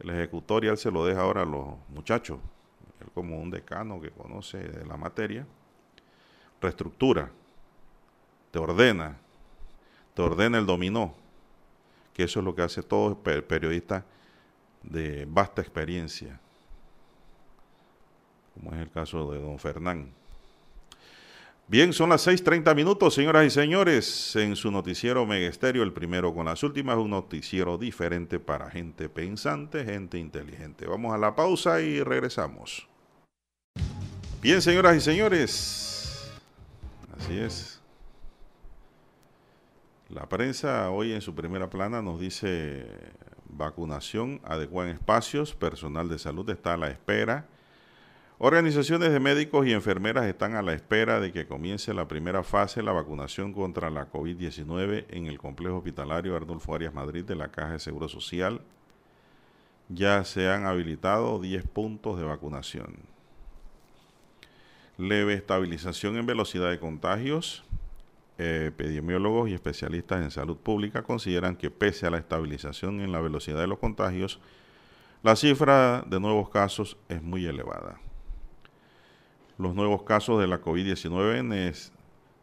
el ejecutorial se lo deja ahora a los muchachos, él como un decano que conoce de la materia, reestructura te ordena, te ordena el dominó, que eso es lo que hace todo periodista de vasta experiencia, como es el caso de don Fernán. Bien, son las 6:30 minutos, señoras y señores, en su noticiero Megesterio, el primero con las últimas, un noticiero diferente para gente pensante, gente inteligente. Vamos a la pausa y regresamos. Bien, señoras y señores, así es. La prensa hoy en su primera plana nos dice vacunación adecuada en espacios, personal de salud está a la espera. Organizaciones de médicos y enfermeras están a la espera de que comience la primera fase de la vacunación contra la COVID-19 en el complejo hospitalario Arnulfo Arias Madrid de la Caja de Seguro Social. Ya se han habilitado 10 puntos de vacunación. Leve estabilización en velocidad de contagios epidemiólogos y especialistas en salud pública consideran que pese a la estabilización en la velocidad de los contagios, la cifra de nuevos casos es muy elevada. Los nuevos casos de la COVID-19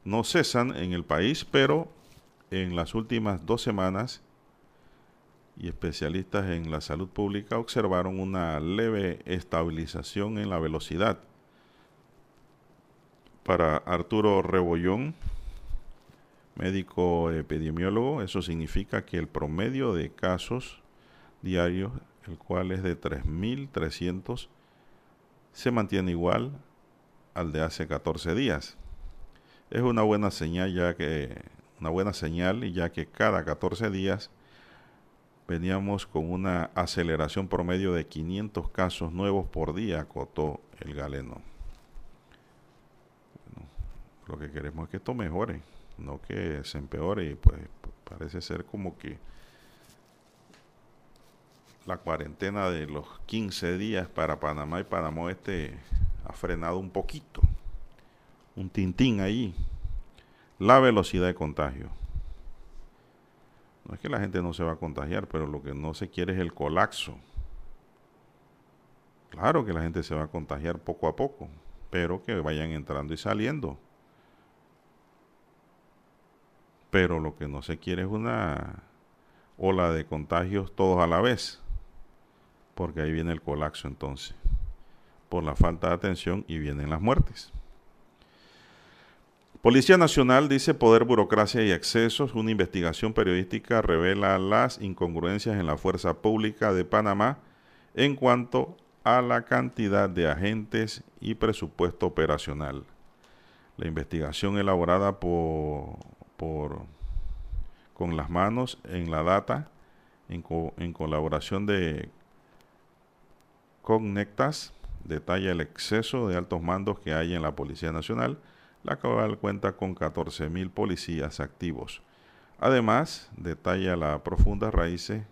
no cesan en el país, pero en las últimas dos semanas y especialistas en la salud pública observaron una leve estabilización en la velocidad. Para Arturo Rebollón, médico epidemiólogo, eso significa que el promedio de casos diarios, el cual es de 3.300, se mantiene igual al de hace 14 días. Es una buena señal ya que una buena señal ya que cada 14 días veníamos con una aceleración promedio de 500 casos nuevos por día, acotó el galeno. lo que queremos es que esto mejore no que se empeore y pues parece ser como que la cuarentena de los 15 días para Panamá y Panamá Este ha frenado un poquito, un tintín ahí, la velocidad de contagio. No es que la gente no se va a contagiar, pero lo que no se quiere es el colapso. Claro que la gente se va a contagiar poco a poco, pero que vayan entrando y saliendo. pero lo que no se quiere es una ola de contagios todos a la vez, porque ahí viene el colapso entonces, por la falta de atención y vienen las muertes. Policía Nacional dice poder, burocracia y excesos. Una investigación periodística revela las incongruencias en la fuerza pública de Panamá en cuanto a la cantidad de agentes y presupuesto operacional. La investigación elaborada por con las manos en la data en, colaboración de Connectas detalla el exceso de altos mandos que hay en la Policía Nacional, la cual cuenta con 14.000 policías activos. Además, detalla las profundas raíces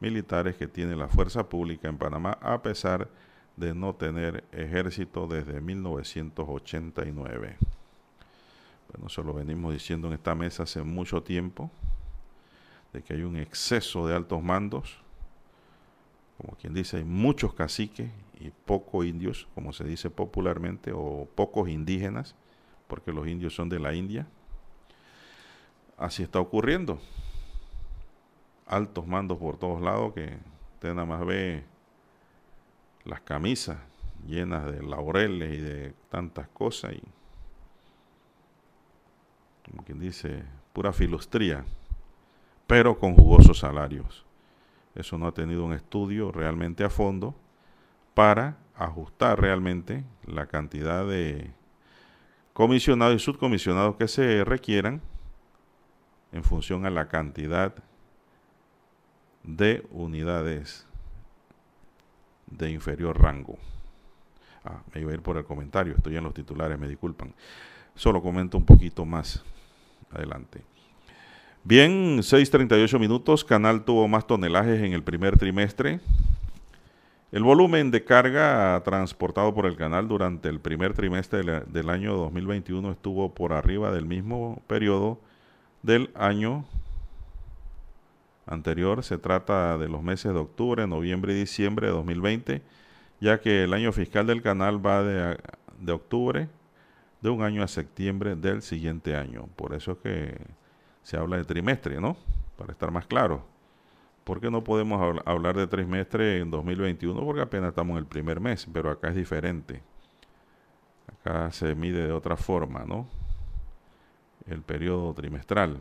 militares que tiene la fuerza pública en Panamá a pesar de no tener ejército desde 1989. Bueno, eso lo venimos diciendo en esta mesa hace mucho tiempo, de que hay un exceso de altos mandos, como quien dice, hay muchos caciques y pocos indios, como se dice popularmente, o pocos indígenas, porque los indios son de la India. Así está ocurriendo. Altos mandos por todos lados que usted nada más ve las camisas llenas de laureles y de tantas cosas y como quien dice, pura filostría, pero con jugosos salarios. Eso no ha tenido un estudio realmente a fondo para ajustar realmente la cantidad de comisionados y subcomisionados que se requieran en función a la cantidad de unidades de inferior rango. Ah, me iba a ir por el comentario, estoy en los titulares, me disculpan. Solo comento un poquito más adelante. Bien, 6.38 minutos, Canal tuvo más tonelajes en el primer trimestre. El volumen de carga transportado por el canal durante el primer trimestre del año 2021 estuvo por arriba del mismo periodo del año anterior. Se trata de los meses de octubre, noviembre y diciembre de 2020, ya que el año fiscal del canal va de, de octubre de un año a septiembre del siguiente año. Por eso que se habla de trimestre, ¿no? Para estar más claro. ¿Por qué no podemos hablar de trimestre en 2021? Porque apenas estamos en el primer mes, pero acá es diferente. Acá se mide de otra forma, ¿no? El periodo trimestral.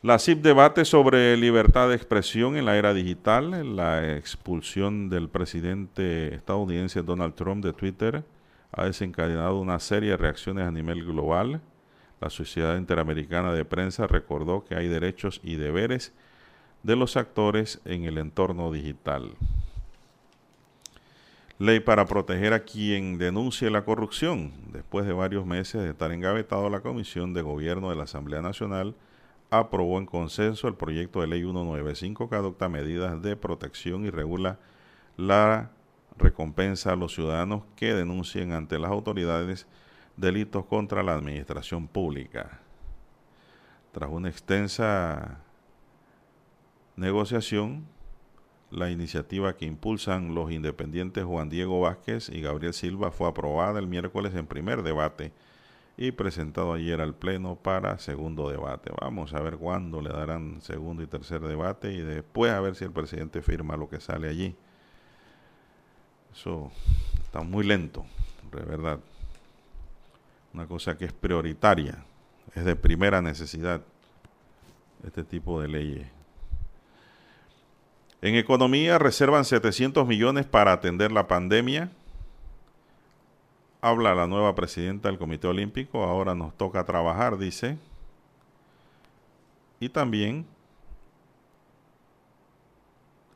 La CIP debate sobre libertad de expresión en la era digital, la expulsión del presidente estadounidense Donald Trump de Twitter ha desencadenado una serie de reacciones a nivel global. La Sociedad Interamericana de Prensa recordó que hay derechos y deberes de los actores en el entorno digital. Ley para proteger a quien denuncie la corrupción. Después de varios meses de estar engavetado, la Comisión de Gobierno de la Asamblea Nacional aprobó en consenso el proyecto de ley 195 que adopta medidas de protección y regula la recompensa a los ciudadanos que denuncien ante las autoridades delitos contra la administración pública. Tras una extensa negociación, la iniciativa que impulsan los independientes Juan Diego Vázquez y Gabriel Silva fue aprobada el miércoles en primer debate y presentado ayer al Pleno para segundo debate. Vamos a ver cuándo le darán segundo y tercer debate y después a ver si el presidente firma lo que sale allí. Eso está muy lento, de verdad. Una cosa que es prioritaria, es de primera necesidad este tipo de leyes. En economía reservan 700 millones para atender la pandemia habla la nueva presidenta del Comité Olímpico, ahora nos toca trabajar, dice. Y también,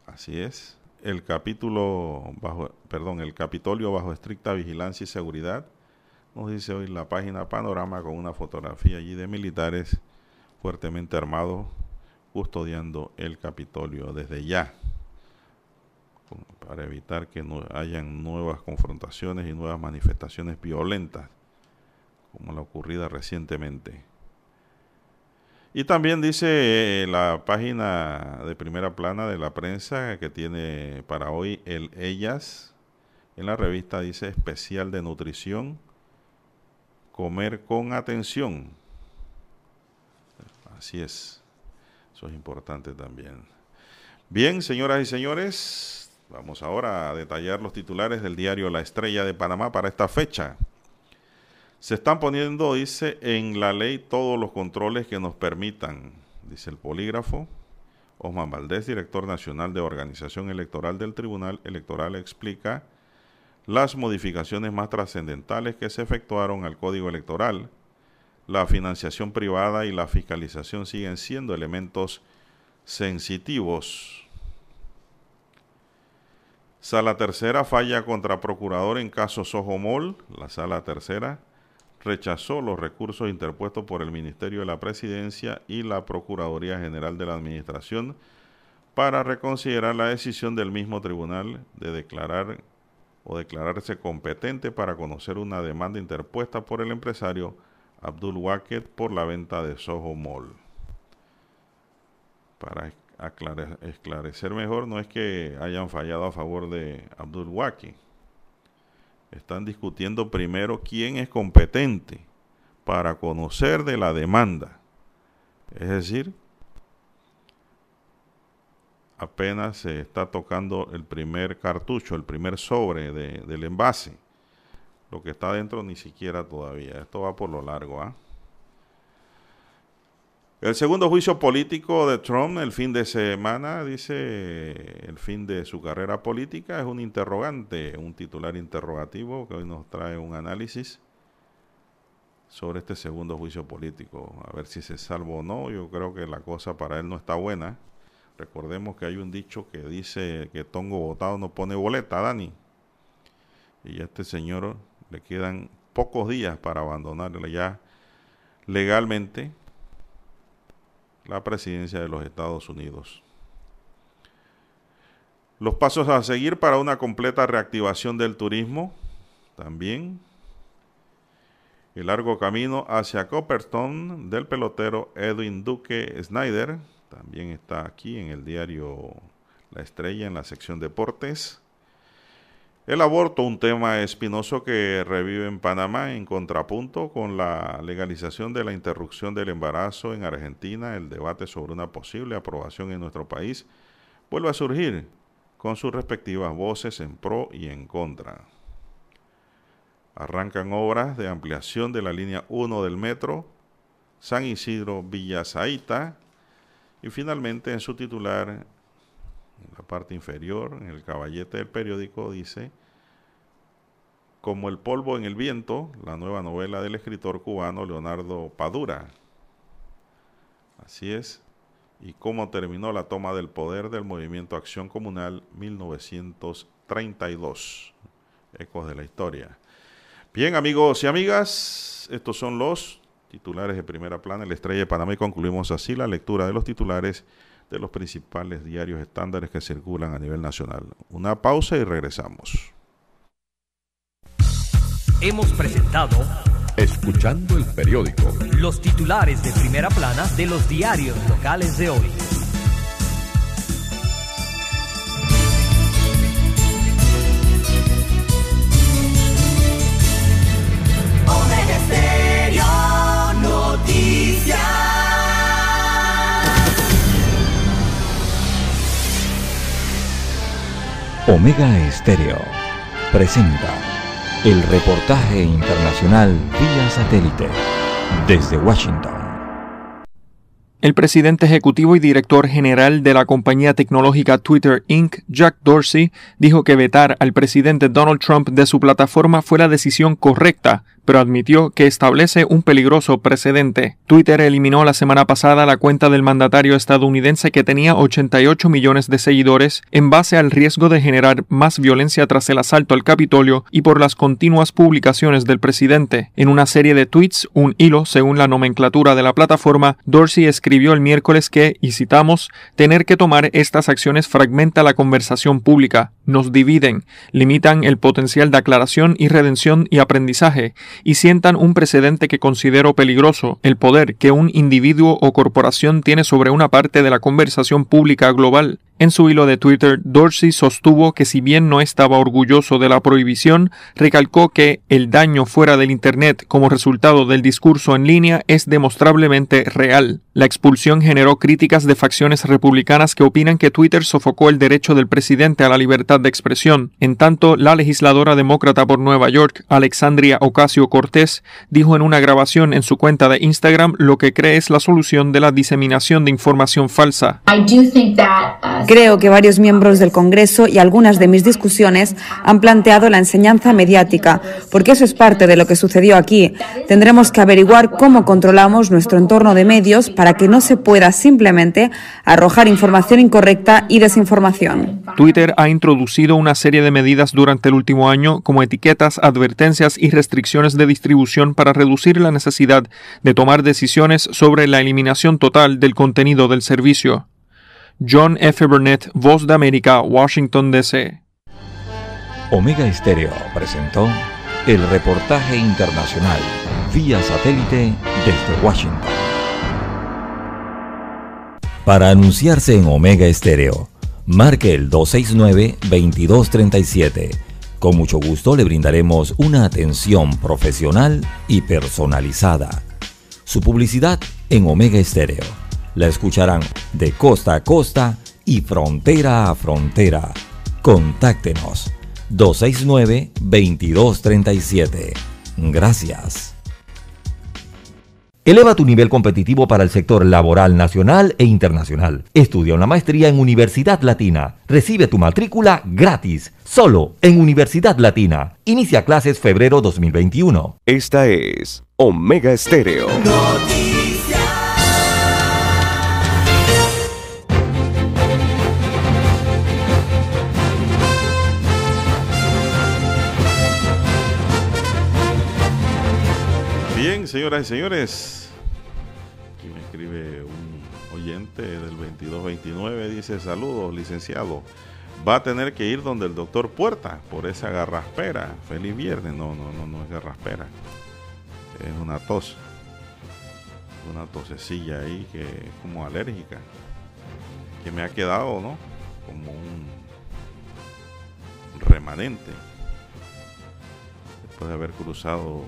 así es, el capítulo bajo, perdón, el Capitolio bajo estricta vigilancia y seguridad. Nos dice hoy la página Panorama con una fotografía allí de militares fuertemente armados custodiando el Capitolio desde ya para evitar que no hayan nuevas confrontaciones y nuevas manifestaciones violentas como la ocurrida recientemente. Y también dice eh, la página de primera plana de la prensa que tiene para hoy el Ellas. En la revista dice especial de nutrición, comer con atención. Así es. Eso es importante también. Bien, señoras y señores, Vamos ahora a detallar los titulares del diario La Estrella de Panamá para esta fecha. Se están poniendo, dice, en la ley todos los controles que nos permitan, dice el polígrafo. Osman Valdés, director nacional de Organización Electoral del Tribunal Electoral, explica las modificaciones más trascendentales que se efectuaron al Código Electoral. La financiación privada y la fiscalización siguen siendo elementos sensitivos Sala tercera falla contra procurador en caso Soho Mall. La sala tercera rechazó los recursos interpuestos por el Ministerio de la Presidencia y la Procuraduría General de la Administración para reconsiderar la decisión del mismo tribunal de declarar o declararse competente para conocer una demanda interpuesta por el empresario Abdul Waket por la venta de Soho Mall. Para esclarecer mejor, no es que hayan fallado a favor de Abdul Waket. Están discutiendo primero quién es competente para conocer de la demanda. Es decir, apenas se está tocando el primer cartucho, el primer sobre del envase. Lo que está dentro ni siquiera todavía. Esto va por lo largo. ¿ah? El segundo juicio político de Trump el fin de semana, dice el fin de su carrera política, es un interrogante, un titular interrogativo que hoy nos trae un análisis sobre este segundo juicio político. A ver si se salvo o no. Yo creo que la cosa para él no está buena. Recordemos que hay un dicho que dice que tongo votado no pone boleta, Dani. Y a este señor le quedan pocos días para abandonarle ya legalmente la presidencia de los Estados Unidos. Los pasos a seguir para una completa reactivación del turismo también. El largo camino hacia Copperstone del pelotero Edwin Duque Snyder también está aquí en el diario La Estrella en la sección Deportes. El aborto, un tema espinoso que revive en Panamá en contrapunto con la legalización de la interrupción del embarazo en Argentina. El debate sobre una posible aprobación en nuestro país vuelve a surgir con sus respectivas voces en pro y en contra. Arrancan obras de ampliación de la línea 1 del metro San Isidro Villasaita y finalmente en su titular, en la parte inferior, en el caballete del periódico, dice, Como el polvo en el viento, la nueva novela del escritor cubano Leonardo Padura. Así es. Y cómo terminó la toma del poder del movimiento Acción Comunal 1932. Ecos de la historia. Bien, amigos y amigas, estos son los titulares de primera plana la estrella de Panamá y concluimos así la lectura de los titulares de los principales diarios estándares que circulan a nivel nacional. Una pausa y regresamos. Hemos presentado Escuchando el periódico. Los titulares de primera plana de los diarios locales de hoy. Omega Estéreo presenta el reportaje internacional vía satélite desde Washington. El presidente ejecutivo y director general de la compañía tecnológica Twitter Inc., Jack Dorsey, dijo que vetar al presidente Donald Trump de su plataforma fue la decisión correcta pero admitió que establece un peligroso precedente. Twitter eliminó la semana pasada la cuenta del mandatario estadounidense que tenía 88 millones de seguidores en base al riesgo de generar más violencia tras el asalto al Capitolio y por las continuas publicaciones del presidente. En una serie de tweets, un hilo según la nomenclatura de la plataforma, Dorsey escribió el miércoles que, y citamos, tener que tomar estas acciones fragmenta la conversación pública, nos dividen, limitan el potencial de aclaración y redención y aprendizaje, y sientan un precedente que considero peligroso, el poder que un individuo o corporación tiene sobre una parte de la conversación pública global. En su hilo de Twitter, Dorsey sostuvo que si bien no estaba orgulloso de la prohibición, recalcó que el daño fuera del Internet como resultado del discurso en línea es demostrablemente real. La expulsión generó críticas de facciones republicanas que opinan que Twitter sofocó el derecho del presidente a la libertad de expresión. En tanto, la legisladora demócrata por Nueva York, Alexandria Ocasio Cortés, dijo en una grabación en su cuenta de Instagram lo que cree es la solución de la diseminación de información falsa. Uh, Creo que varios miembros del Congreso y algunas de mis discusiones han planteado la enseñanza mediática, porque eso es parte de lo que sucedió aquí. Tendremos que averiguar cómo controlamos nuestro entorno de medios para que no se pueda simplemente arrojar información incorrecta y desinformación. Twitter ha introducido una serie de medidas durante el último año, como etiquetas, advertencias y restricciones de distribución para reducir la necesidad de tomar decisiones sobre la eliminación total del contenido del servicio. John F. Burnett, Voz de América, Washington, D.C. Omega Estéreo presentó el reportaje internacional vía satélite desde Washington. Para anunciarse en Omega Estéreo, marque el 269-2237. Con mucho gusto le brindaremos una atención profesional y personalizada. Su publicidad en Omega Estéreo. La escucharán de costa a costa y frontera a frontera. Contáctenos 269-2237. Gracias. Eleva tu nivel competitivo para el sector laboral nacional e internacional. Estudia una maestría en Universidad Latina. Recibe tu matrícula gratis, solo en Universidad Latina. Inicia clases febrero 2021. Esta es Omega Estéreo. Señoras y señores, aquí me escribe un oyente del 2229, dice saludos, licenciado. Va a tener que ir donde el doctor Puerta por esa garraspera. Feliz viernes. No, no, no, no es garraspera. Es una tos. Una tosecilla ahí que es como alérgica. Que me ha quedado, ¿no? Como un remanente. Después de haber cruzado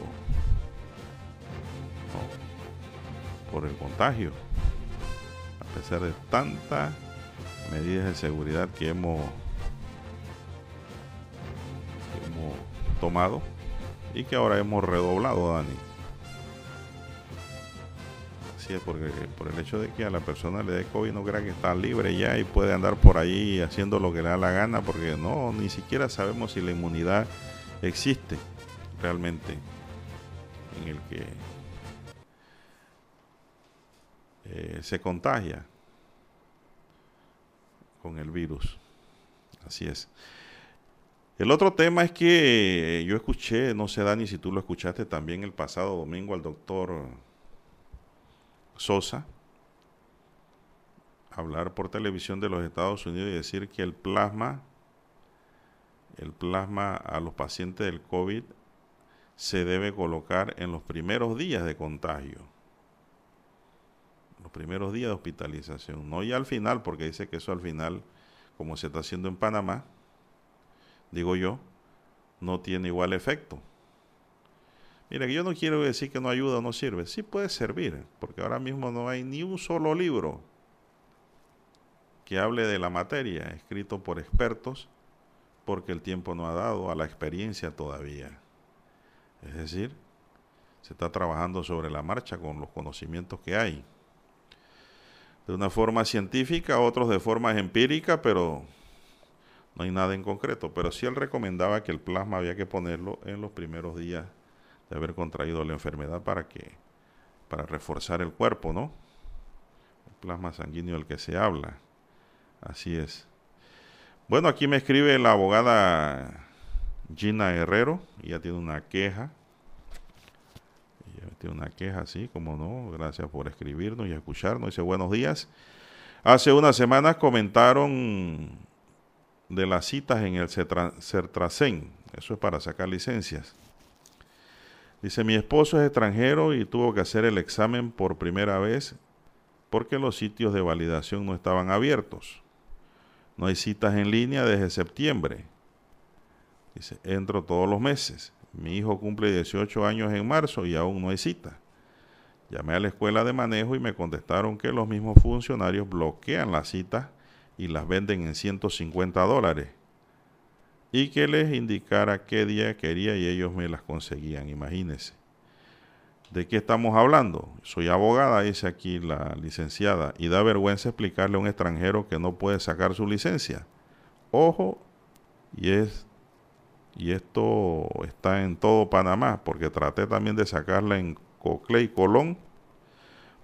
por el contagio, a pesar de tantas medidas de seguridad que hemos, que hemos tomado y que ahora hemos redoblado, Dani. Así es, porque por el hecho de que a la persona le dé COVID no crea que está libre ya y puede andar por ahí haciendo lo que le da la gana, porque no, ni siquiera sabemos si la inmunidad existe realmente en el que eh, se contagia con el virus. Así es. El otro tema es que yo escuché, no sé Dani si tú lo escuchaste también el pasado domingo al doctor Sosa hablar por televisión de los Estados Unidos y decir que el plasma, el plasma a los pacientes del COVID se debe colocar en los primeros días de contagio primeros días de hospitalización, no ya al final, porque dice que eso al final, como se está haciendo en Panamá, digo yo, no tiene igual efecto. Mira, que yo no quiero decir que no ayuda o no sirve, sí puede servir, porque ahora mismo no hay ni un solo libro que hable de la materia, escrito por expertos, porque el tiempo no ha dado a la experiencia todavía. Es decir, se está trabajando sobre la marcha con los conocimientos que hay de una forma científica, otros de forma empírica, pero no hay nada en concreto. Pero sí él recomendaba que el plasma había que ponerlo en los primeros días de haber contraído la enfermedad para que para reforzar el cuerpo, ¿no? El plasma sanguíneo del que se habla. Así es. Bueno, aquí me escribe la abogada Gina Herrero, ella tiene una queja tiene una queja, sí, como no. Gracias por escribirnos y escucharnos. Dice buenos días. Hace unas semanas comentaron de las citas en el Certracen. Eso es para sacar licencias. Dice, mi esposo es extranjero y tuvo que hacer el examen por primera vez porque los sitios de validación no estaban abiertos. No hay citas en línea desde septiembre. Dice, entro todos los meses. Mi hijo cumple 18 años en marzo y aún no hay cita. Llamé a la escuela de manejo y me contestaron que los mismos funcionarios bloquean las citas y las venden en 150 dólares. Y que les indicara qué día quería y ellos me las conseguían, imagínense. ¿De qué estamos hablando? Soy abogada, dice aquí la licenciada, y da vergüenza explicarle a un extranjero que no puede sacar su licencia. Ojo, y es y esto está en todo Panamá, porque traté también de sacarla en Cocle y Colón.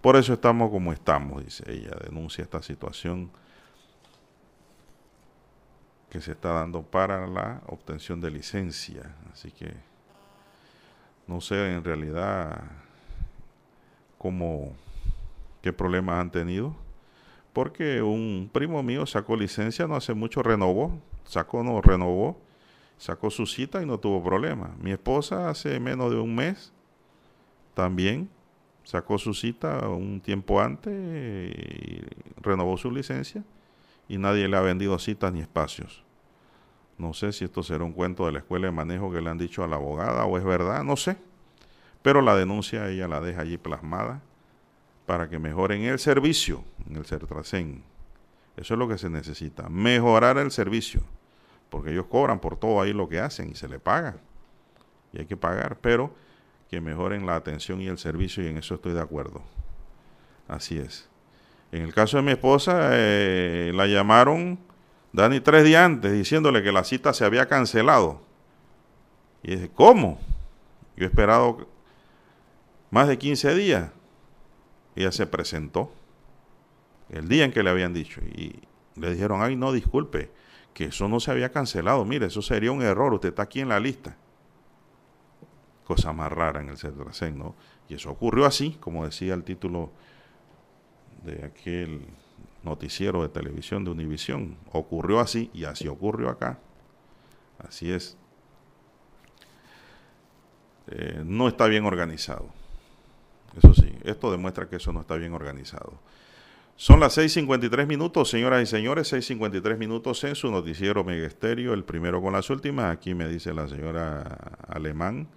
Por eso estamos como estamos, dice ella, denuncia esta situación que se está dando para la obtención de licencia. Así que no sé en realidad cómo, qué problemas han tenido. Porque un primo mío sacó licencia no hace mucho, renovó, sacó, no, renovó, sacó su cita y no tuvo problema. Mi esposa hace menos de un mes también sacó su cita un tiempo antes y renovó su licencia y nadie le ha vendido citas ni espacios. No sé si esto será un cuento de la escuela de manejo que le han dicho a la abogada o es verdad, no sé. Pero la denuncia ella la deja allí plasmada para que mejoren el servicio en el Certracén. Eso es lo que se necesita, mejorar el servicio, porque ellos cobran por todo ahí lo que hacen y se le paga. Y hay que pagar, pero que mejoren la atención y el servicio y en eso estoy de acuerdo. Así es. En el caso de mi esposa, eh, la llamaron Dani tres días antes diciéndole que la cita se había cancelado. Y dije, ¿cómo? Yo he esperado más de 15 días. Ella se presentó el día en que le habían dicho y le dijeron, ay, no, disculpe, que eso no se había cancelado. Mire, eso sería un error, usted está aquí en la lista. Cosa más rara en el Cetracen, ¿no? Y eso ocurrió así, como decía el título de aquel noticiero de televisión de Univisión. Ocurrió así y así ocurrió acá. Así es. Eh, no está bien organizado. Eso sí, esto demuestra que eso no está bien organizado. Son las 6.53 minutos, señoras y señores, 6.53 minutos en su noticiero Megesterio, el primero con las últimas. Aquí me dice la señora Alemán.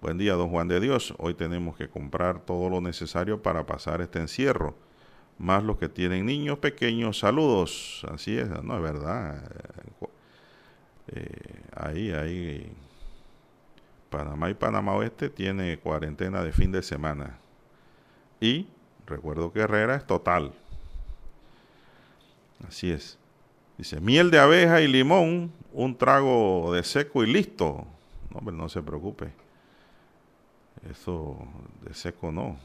Buen día, don Juan de Dios. Hoy tenemos que comprar todo lo necesario para pasar este encierro más los que tienen niños pequeños. Saludos, así es, no es verdad. Eh, ahí, ahí, Panamá y Panamá Oeste tiene cuarentena de fin de semana. Y recuerdo que Herrera es total. Así es. Dice, miel de abeja y limón, un trago de seco y listo. No, hombre, no se preocupe. Eso de seco no.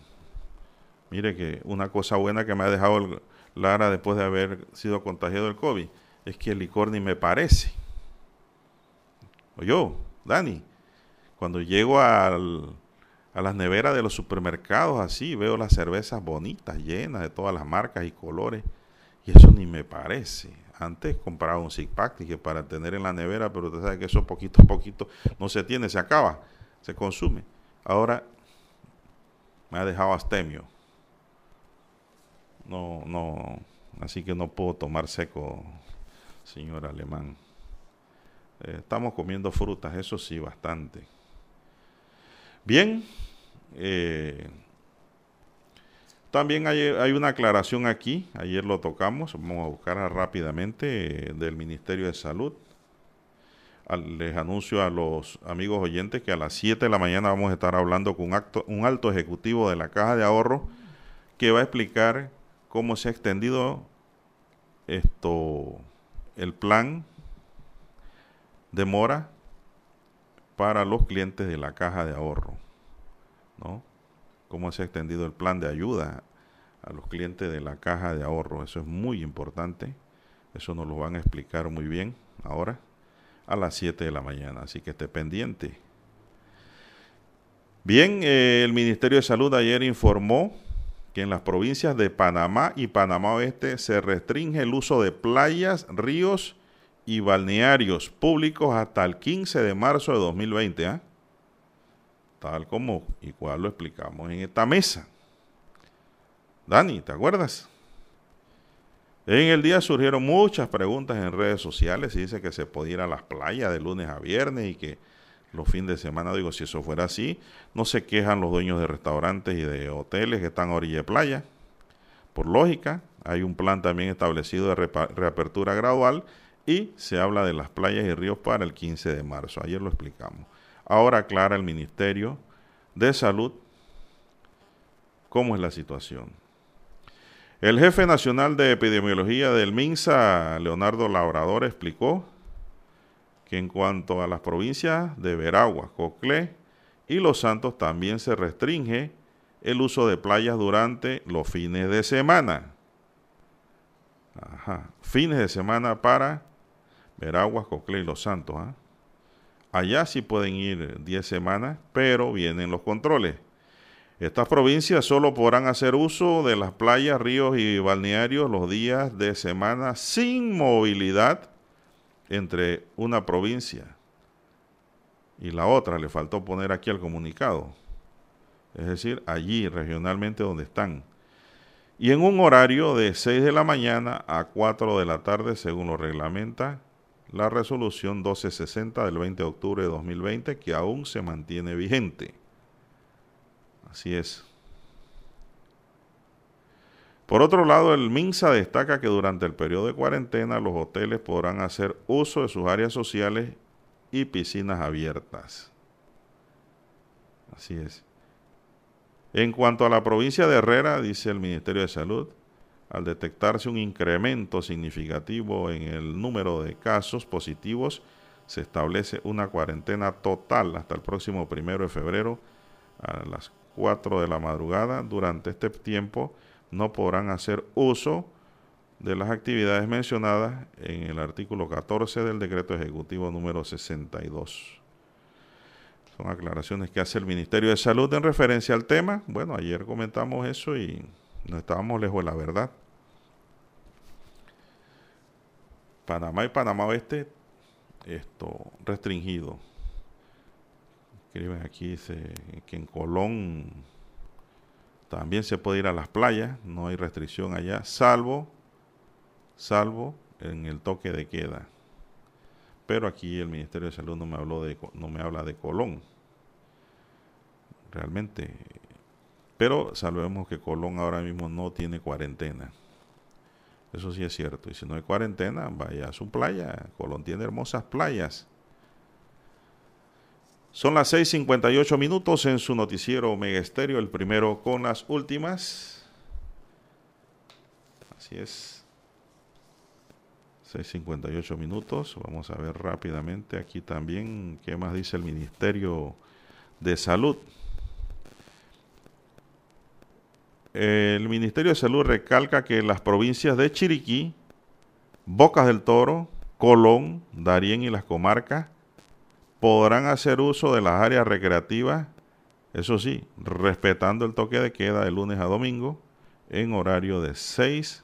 Mire que una cosa buena que me ha dejado Lara después de haber sido contagiado del COVID es que el licor ni me parece. O yo, Dani, cuando llego a las neveras de los supermercados así, veo las cervezas bonitas, llenas de todas las marcas y colores, y eso ni me parece. Antes compraba un six pack que para tener en la nevera, pero usted sabe que eso poquito a poquito no se tiene, se acaba, se consume. Ahora me ha dejado astemio no, no, así que no puedo tomar seco, señor alemán. Eh, estamos comiendo frutas, eso sí, bastante. Bien, eh, también hay, hay, una aclaración aquí, ayer lo tocamos, vamos a buscarla rápidamente eh, del Ministerio de Salud. les anuncio a los amigos oyentes que a las 7 de la mañana vamos a estar hablando con un, un alto ejecutivo de la Caja de Ahorro que va a explicar cómo se ha extendido esto el plan de mora para los clientes de la caja de ahorro, ¿no? Cómo se ha extendido el plan de ayuda a los clientes de la caja de ahorro. Eso es muy importante. Eso nos lo van a explicar muy bien ahora a las 7 de la mañana. Así que esté pendiente. Bien, eh, el Ministerio de Salud ayer informó que en las provincias de Panamá y Panamá Oeste se restringe el uso de playas, ríos y balnearios públicos hasta el 15 de marzo de 2020, ¿ah? Tal como y cual lo explicamos en esta mesa. Dani, ¿te acuerdas? En el día surgieron muchas preguntas en redes sociales y dice que se podía ir a las playas de lunes a viernes y que los fines de semana. Digo, si eso fuera así, no se quejan los dueños de restaurantes y de hoteles que están a orilla de playa. Por lógica, hay un plan también establecido de reapertura gradual y se habla de las playas y ríos para el 15 de marzo. Ayer lo explicamos. Ahora aclara el Ministerio de Salud cómo es la situación. El jefe nacional de epidemiología del MINSA, Leonardo Labrador, explicó que en cuanto a las provincias de Veragua, Coclé y Los Santos también se restringe el uso de playas durante los fines de semana. Ajá, fines de semana para Veraguas, Coclé y Los Santos. ¿ah? Allá sí pueden ir 10 semanas, pero vienen los controles. Estas provincias solo podrán hacer uso de las playas, ríos y balnearios los días de semana sin movilidad entre una provincia y la otra. Le faltó poner aquí el comunicado. Es decir, allí regionalmente donde están. Y en un horario de 6 de la mañana a 4 de la tarde, según lo reglamenta la resolución 1260 del 20 de octubre de 2020, que aún se mantiene vigente. Así es. Por otro lado, el MINSA destaca que durante el periodo de cuarentena los hoteles podrán hacer uso de sus áreas sociales y piscinas abiertas. Así es. En cuanto a la provincia de Herrera, dice el Ministerio de Salud, al detectarse un incremento significativo en el número de casos positivos, se establece una cuarentena total hasta el próximo primero de febrero a las 4 de la madrugada. Durante este tiempo no podrán hacer uso de las actividades mencionadas en el artículo 14 del decreto ejecutivo número 62. Son aclaraciones que hace el Ministerio de Salud en referencia al tema. Bueno, ayer comentamos eso y no estábamos lejos de la verdad. Panamá y Panamá Oeste, esto restringido escriben aquí, dice que en Colón también se puede ir a las playas, no hay restricción allá, salvo, salvo en el toque de queda. Pero aquí el Ministerio de Salud no me, habló de, no me habla de Colón. Realmente. Pero sabemos que Colón ahora mismo no tiene cuarentena. Eso sí es cierto. Y si no hay cuarentena, vaya a su playa. Colón tiene hermosas playas. Son las 6:58 minutos en su noticiero Omega Estéreo, el primero con las últimas. Así es. 6:58 minutos. Vamos a ver rápidamente aquí también qué más dice el Ministerio de Salud. El Ministerio de Salud recalca que las provincias de Chiriquí, Bocas del Toro, Colón, Darién y las comarcas podrán hacer uso de las áreas recreativas, eso sí, respetando el toque de queda de lunes a domingo, en horario de 6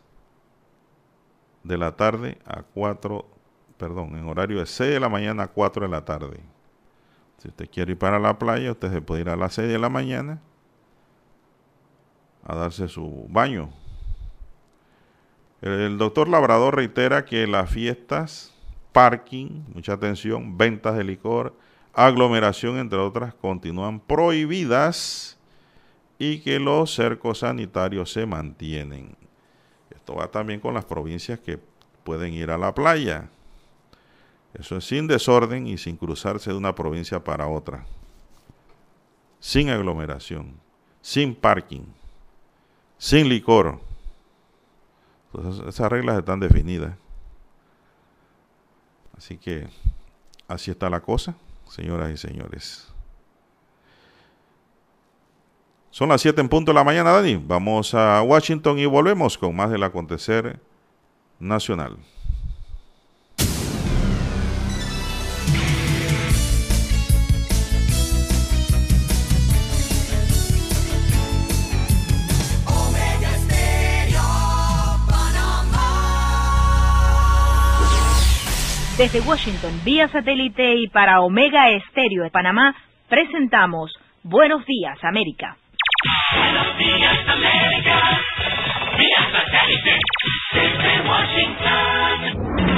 de la tarde a 4, perdón, en horario de 6 de la mañana a 4 de la tarde. Si usted quiere ir para la playa, usted se puede ir a las 6 de la mañana a darse su baño. El doctor Labrador reitera que las fiestas parking, mucha atención, ventas de licor, aglomeración, entre otras, continúan prohibidas y que los cercos sanitarios se mantienen. Esto va también con las provincias que pueden ir a la playa. Eso es sin desorden y sin cruzarse de una provincia para otra. Sin aglomeración, sin parking, sin licor. esas reglas están definidas. Así que así está la cosa, señoras y señores. Son las 7 en punto de la mañana, Dani. Vamos a Washington y volvemos con más del acontecer nacional. Desde Washington, vía satélite y para Omega Estéreo de Panamá, presentamos Buenos Días, América. Buenos días, América. Vía satélite desde Washington.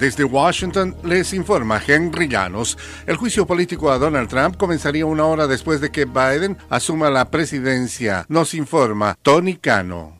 Desde Washington les informa Henry Llanos. El juicio político a Donald Trump comenzaría una hora después de que Biden asuma la presidencia. Nos informa Tony Cano.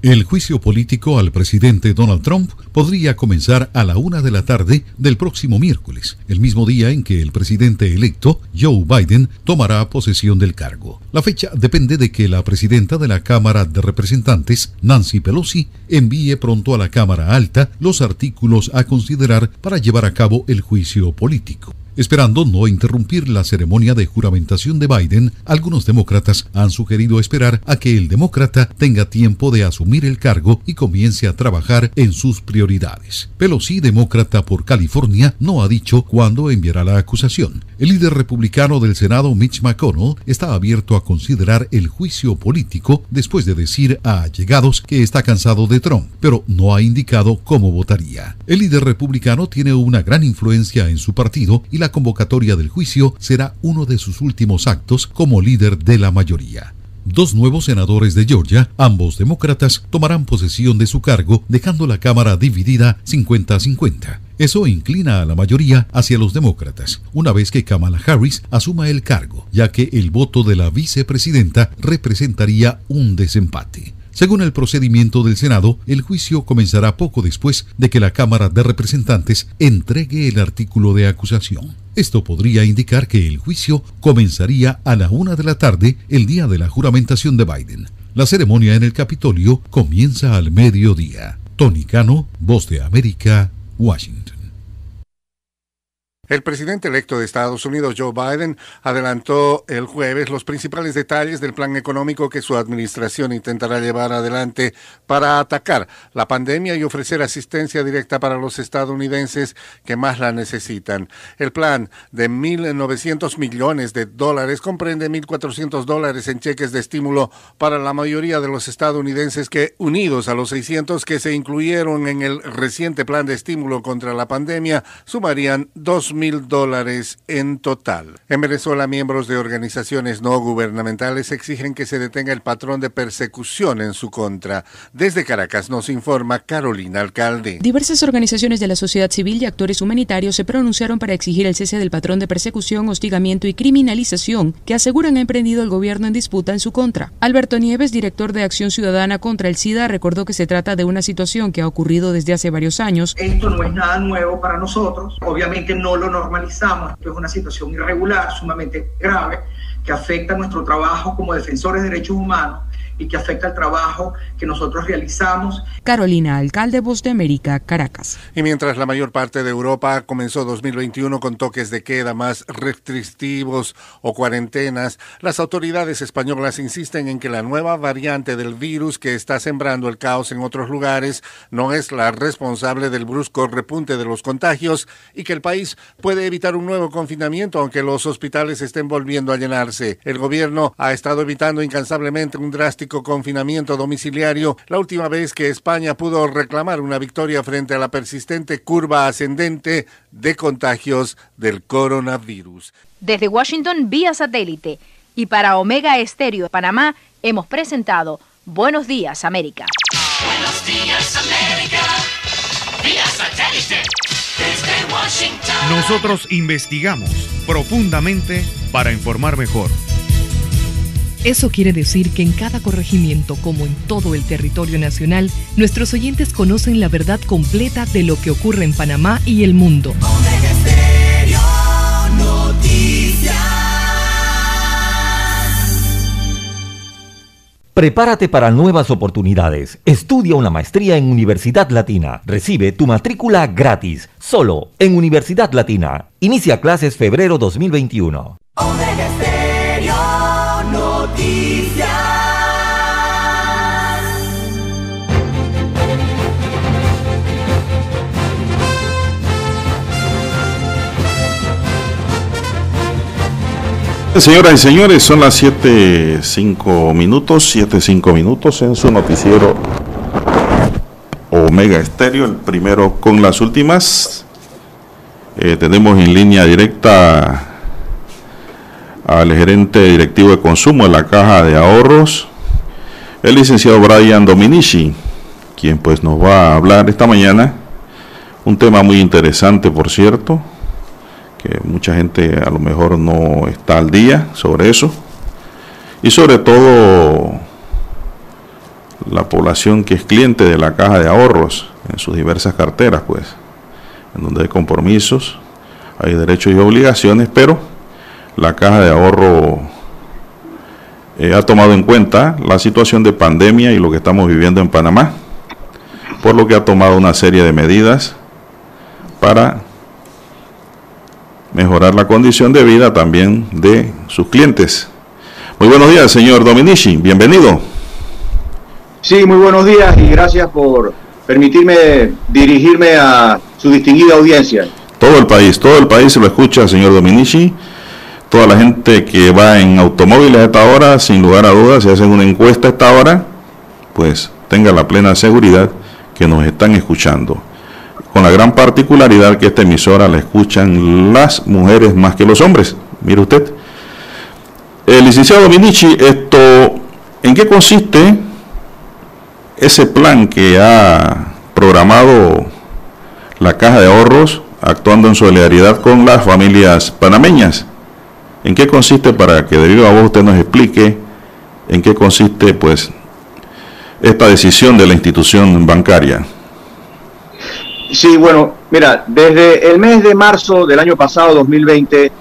El juicio político al presidente Donald Trump podría comenzar a la una de la tarde del próximo miércoles, el mismo día en que el presidente electo, Joe Biden, tomará posesión del cargo. La fecha depende de que la presidenta de la Cámara de Representantes, Nancy Pelosi, envíe pronto a la Cámara Alta los artículos a considerar para llevar a cabo el juicio político. Esperando no interrumpir la ceremonia de juramentación de Biden, algunos demócratas han sugerido esperar a que el demócrata tenga tiempo de asumir el cargo y comience a trabajar en sus prioridades. Pelosi, demócrata por California, no ha dicho cuándo enviará la acusación. El líder republicano del Senado, Mitch McConnell, está abierto a considerar el juicio político después de decir a allegados que está cansado de Trump, pero no ha indicado cómo votaría. El líder republicano tiene una gran influencia en su partido y la convocatoria del juicio será uno de sus últimos actos como líder de la mayoría. Dos nuevos senadores de Georgia, ambos demócratas, tomarán posesión de su cargo, dejando la Cámara dividida 50-50. Eso inclina a la mayoría hacia los demócratas, una vez que Kamala Harris asuma el cargo, ya que el voto de la vicepresidenta representaría un desempate. Según el procedimiento del Senado, el juicio comenzará poco después de que la Cámara de Representantes entregue el artículo de acusación. Esto podría indicar que el juicio comenzaría a la una de la tarde el día de la juramentación de Biden. La ceremonia en el Capitolio comienza al mediodía. Tony Cano, Voz de América, Washington. El presidente electo de Estados Unidos, Joe Biden, adelantó el jueves los principales detalles del plan económico que su administración intentará llevar adelante para atacar la pandemia y ofrecer asistencia directa para los estadounidenses que más la necesitan. El plan de 1.900 millones de dólares comprende 1.400 dólares en cheques de estímulo para la mayoría de los estadounidenses que, unidos a los 600 que se incluyeron en el reciente plan de estímulo contra la pandemia, sumarían 2 mil dólares en total. En Venezuela, miembros de organizaciones no gubernamentales exigen que se detenga el patrón de persecución en su contra. Desde Caracas nos informa Carolina Alcalde. Diversas organizaciones de la sociedad civil y actores humanitarios se pronunciaron para exigir el cese del patrón de persecución, hostigamiento y criminalización que aseguran ha emprendido el gobierno en disputa en su contra. Alberto Nieves, director de Acción Ciudadana contra el SIDA, recordó que se trata de una situación que ha ocurrido desde hace varios años. Esto no es nada nuevo para nosotros. Obviamente no lo normalizamos. Esto es una situación irregular, sumamente grave, que afecta nuestro trabajo como defensores de derechos humanos y que afecta el trabajo que nosotros realizamos. Carolina, alcalde Voz de América, Caracas. Y mientras la mayor parte de Europa comenzó 2021 con toques de queda más restrictivos o cuarentenas, las autoridades españolas insisten en que la nueva variante del virus que está sembrando el caos en otros lugares no es la responsable del brusco repunte de los contagios y que el país puede evitar un nuevo confinamiento aunque los hospitales estén volviendo a llenarse. El gobierno ha estado evitando incansablemente un drástico confinamiento domiciliario, la última vez que España pudo reclamar una victoria frente a la persistente curva ascendente de contagios del coronavirus. Desde Washington vía satélite y para Omega Estéreo de Panamá hemos presentado Buenos Días América. Buenos días, América. Vía satélite. Desde Washington. Nosotros investigamos profundamente para informar mejor. Eso quiere decir que en cada corregimiento, como en todo el territorio nacional, nuestros oyentes conocen la verdad completa de lo que ocurre en Panamá y el mundo. Prepárate para nuevas oportunidades. Estudia una maestría en Universidad Latina. Recibe tu matrícula gratis, solo en Universidad Latina. Inicia clases febrero 2021. Señoras y señores, son las 7.05 minutos, 7.05 minutos en su noticiero Omega Estéreo, el primero con las últimas. Eh, tenemos en línea directa al gerente directivo de consumo de la Caja de Ahorros, el licenciado Brian Dominici, quien pues nos va a hablar esta mañana Un tema muy interesante, por cierto, que mucha gente a lo mejor no está al día sobre eso. Y sobre todo la población que es cliente de la caja de ahorros en sus diversas carteras, pues, en donde hay compromisos, hay derechos y obligaciones, pero la caja de ahorro eh, ha tomado en cuenta la situación de pandemia y lo que estamos viviendo en Panamá, por lo que ha tomado una serie de medidas para mejorar la condición de vida también de sus clientes. Muy buenos días, señor Dominici, bienvenido. Sí, muy buenos días y gracias por permitirme dirigirme a su distinguida audiencia. Todo el país, todo el país se lo escucha, señor Dominici. Toda la gente que va en automóviles a esta hora, sin lugar a dudas, si hacen una encuesta a esta hora, pues tenga la plena seguridad que nos están escuchando. Con la gran particularidad que esta emisora la escuchan las mujeres más que los hombres. Mire usted. El licenciado Dominici, esto, ¿en qué consiste ese plan que ha programado la Caja de Ahorros actuando en solidaridad con las familias panameñas. ¿En qué consiste, para que de viva voz usted nos explique, en qué consiste pues esta decisión de la institución bancaria? Sí, bueno, mira, desde el mes de marzo del año pasado, 2020,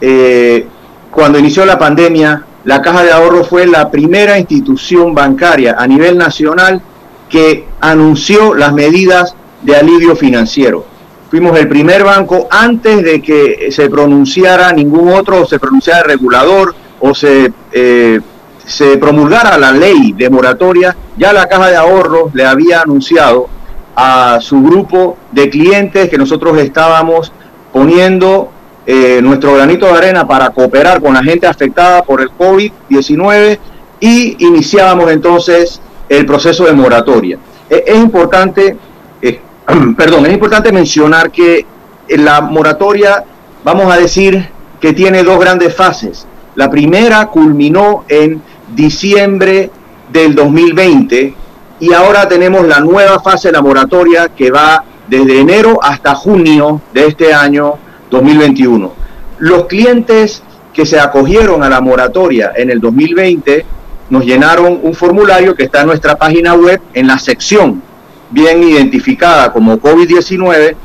eh, cuando inició la pandemia, la Caja de Ahorro fue la primera institución bancaria a nivel nacional que anunció las medidas de alivio financiero. Fuimos el primer banco antes de que se pronunciara ningún otro, o se pronunciara el regulador o se, eh, se promulgara la ley de moratoria, ya la Caja de Ahorros le había anunciado a su grupo de clientes que nosotros estábamos poniendo eh, nuestro granito de arena para cooperar con la gente afectada por el COVID-19 y iniciábamos entonces el proceso de moratoria. E, es, importante, eh, *clears throat* perdón, es importante mencionar que la moratoria, vamos a decir que tiene dos grandes fases. La primera culminó en diciembre del 2020 y ahora tenemos la nueva fase de la moratoria que va desde enero hasta junio de este año 2021. Los clientes que se acogieron a la moratoria en el 2020 nos llenaron un formulario que está en nuestra página web en la sección bien identificada como COVID-19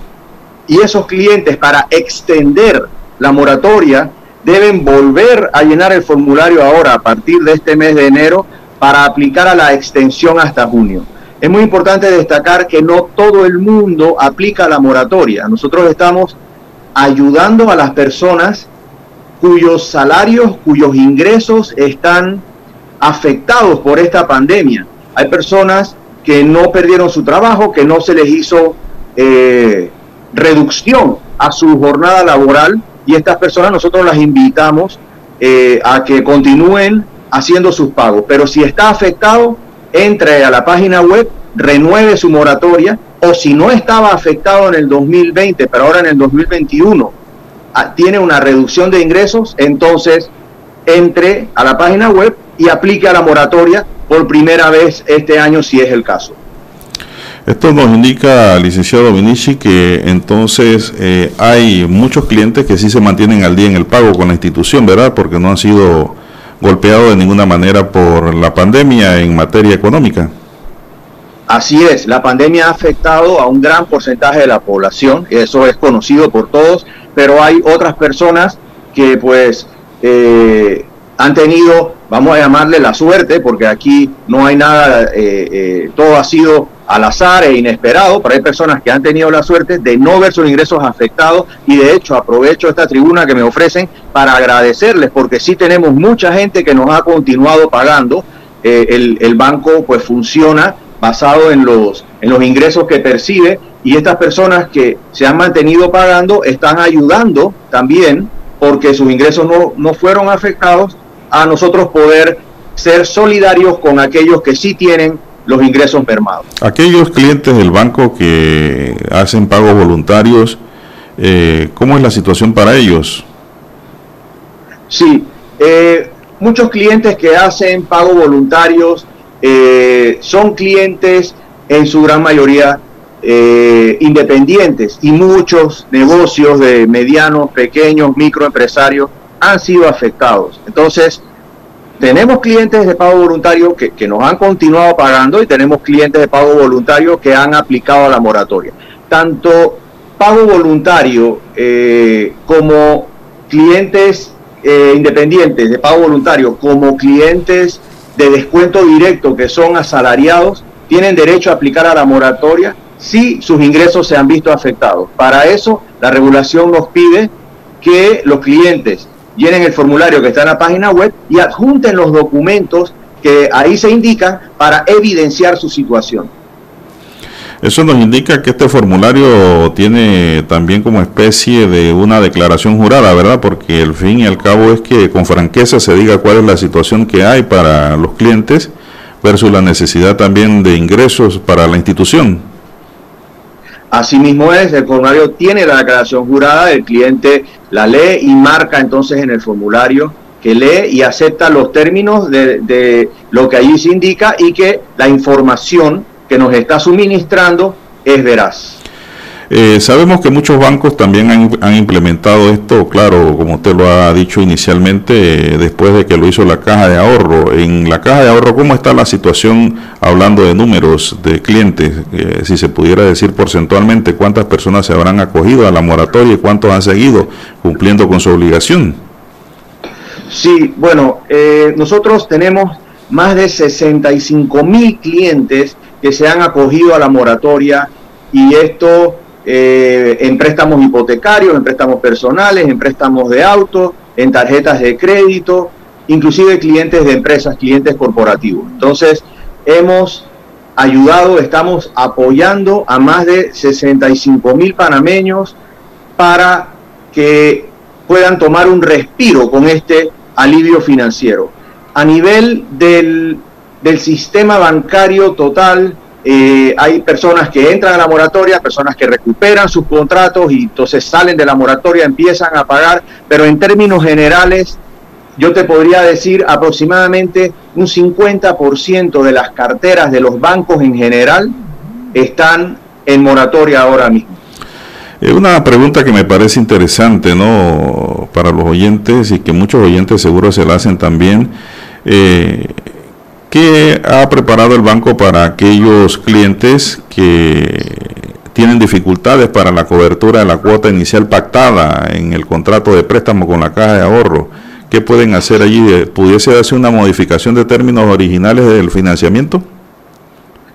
y esos clientes para extender la moratoria deben volver a llenar el formulario ahora a partir de este mes de enero para aplicar a la extensión hasta junio. Es muy importante destacar que no todo el mundo aplica la moratoria. Nosotros estamos ayudando a las personas cuyos salarios, cuyos ingresos están afectados por esta pandemia. Hay personas que no perdieron su trabajo, que no se les hizo eh, reducción a su jornada laboral y estas personas nosotros las invitamos eh, a que continúen haciendo sus pagos. Pero si está afectado, entre a la página web, renueve su moratoria o si no estaba afectado en el 2020, pero ahora en el 2021 ah, tiene una reducción de ingresos, entonces entre a la página web y aplique a la moratoria por primera vez este año si es el caso. Esto nos indica, licenciado Dominici, que entonces eh, hay muchos clientes que sí se mantienen al día en el pago con la institución, ¿verdad? Porque no han sido golpeado de ninguna manera por la pandemia en materia económica. Así es, la pandemia ha afectado a un gran porcentaje de la población, eso es conocido por todos, pero hay otras personas que pues eh, han tenido, vamos a llamarle la suerte, porque aquí no hay nada, eh, eh, todo ha sido al azar e inesperado, pero hay personas que han tenido la suerte de no ver sus ingresos afectados y de hecho aprovecho esta tribuna que me ofrecen para agradecerles porque sí tenemos mucha gente que nos ha continuado pagando. Eh, el, el, banco pues funciona basado en los, en los ingresos que percibe y estas personas que se han mantenido pagando están ayudando también porque sus ingresos no, no fueron afectados a nosotros poder ser solidarios con aquellos que sí tienen los ingresos mermados. Aquellos clientes del banco que hacen pagos voluntarios, eh, ¿cómo es la situación para ellos? Sí, eh, muchos clientes que hacen pagos voluntarios eh, son clientes en su gran mayoría independientes y muchos negocios de medianos, pequeños, microempresarios han sido afectados. Entonces, tenemos clientes de pago voluntario que, nos han continuado pagando y tenemos clientes de pago voluntario que han aplicado la moratoria. Tanto pago voluntario eh, como clientes eh, independientes de pago voluntario como clientes de descuento directo que son asalariados tienen derecho a aplicar a la moratoria si sus ingresos se han visto afectados. Para eso, la regulación nos pide que los clientes llenen el formulario que está en la página web y adjunten los documentos que ahí se indican para evidenciar su situación. Eso nos indica que este formulario tiene también como especie de una declaración jurada, ¿verdad? Porque el fin y al cabo es que con franqueza se diga cuál es la situación que hay para los clientes versus la necesidad también de ingresos para la institución. Asimismo es, el formulario tiene la declaración jurada, el cliente la lee y marca entonces en el formulario que lee y acepta los términos de, de lo que allí se indica y que la información que nos está suministrando es veraz. Eh, sabemos que muchos bancos también han, han, implementado esto, claro, como usted lo ha dicho inicialmente, eh, después de que lo hizo la caja de ahorro. En la caja de ahorro, ¿cómo está la situación hablando de números de clientes? Eh, si se pudiera decir porcentualmente, ¿cuántas personas se habrán acogido a la moratoria y cuántos han seguido cumpliendo con su obligación? Sí, bueno, eh, nosotros tenemos más de 65 mil clientes que se han acogido a la moratoria y esto eh, en préstamos hipotecarios, en préstamos personales, en préstamos de auto, en tarjetas de crédito, inclusive clientes de empresas, clientes corporativos. Entonces, hemos ayudado, estamos apoyando a más de 65 mil panameños para que puedan tomar un respiro con este alivio financiero. A nivel del, del sistema bancario total, eh, hay personas que entran a la moratoria, personas que recuperan sus contratos y entonces salen de la moratoria, empiezan a pagar, pero en términos generales, yo te podría decir aproximadamente un 50% de las carteras de los bancos en general están en moratoria ahora mismo. Una pregunta que me parece interesante, ¿no? Para los oyentes y que muchos oyentes seguro se la hacen también. Eh, ¿Qué ha preparado el banco para aquellos clientes que tienen dificultades para la cobertura de la cuota inicial pactada en el contrato de préstamo con la caja de ahorro? ¿Qué pueden hacer allí? ¿Pudiese darse una modificación de términos originales del financiamiento?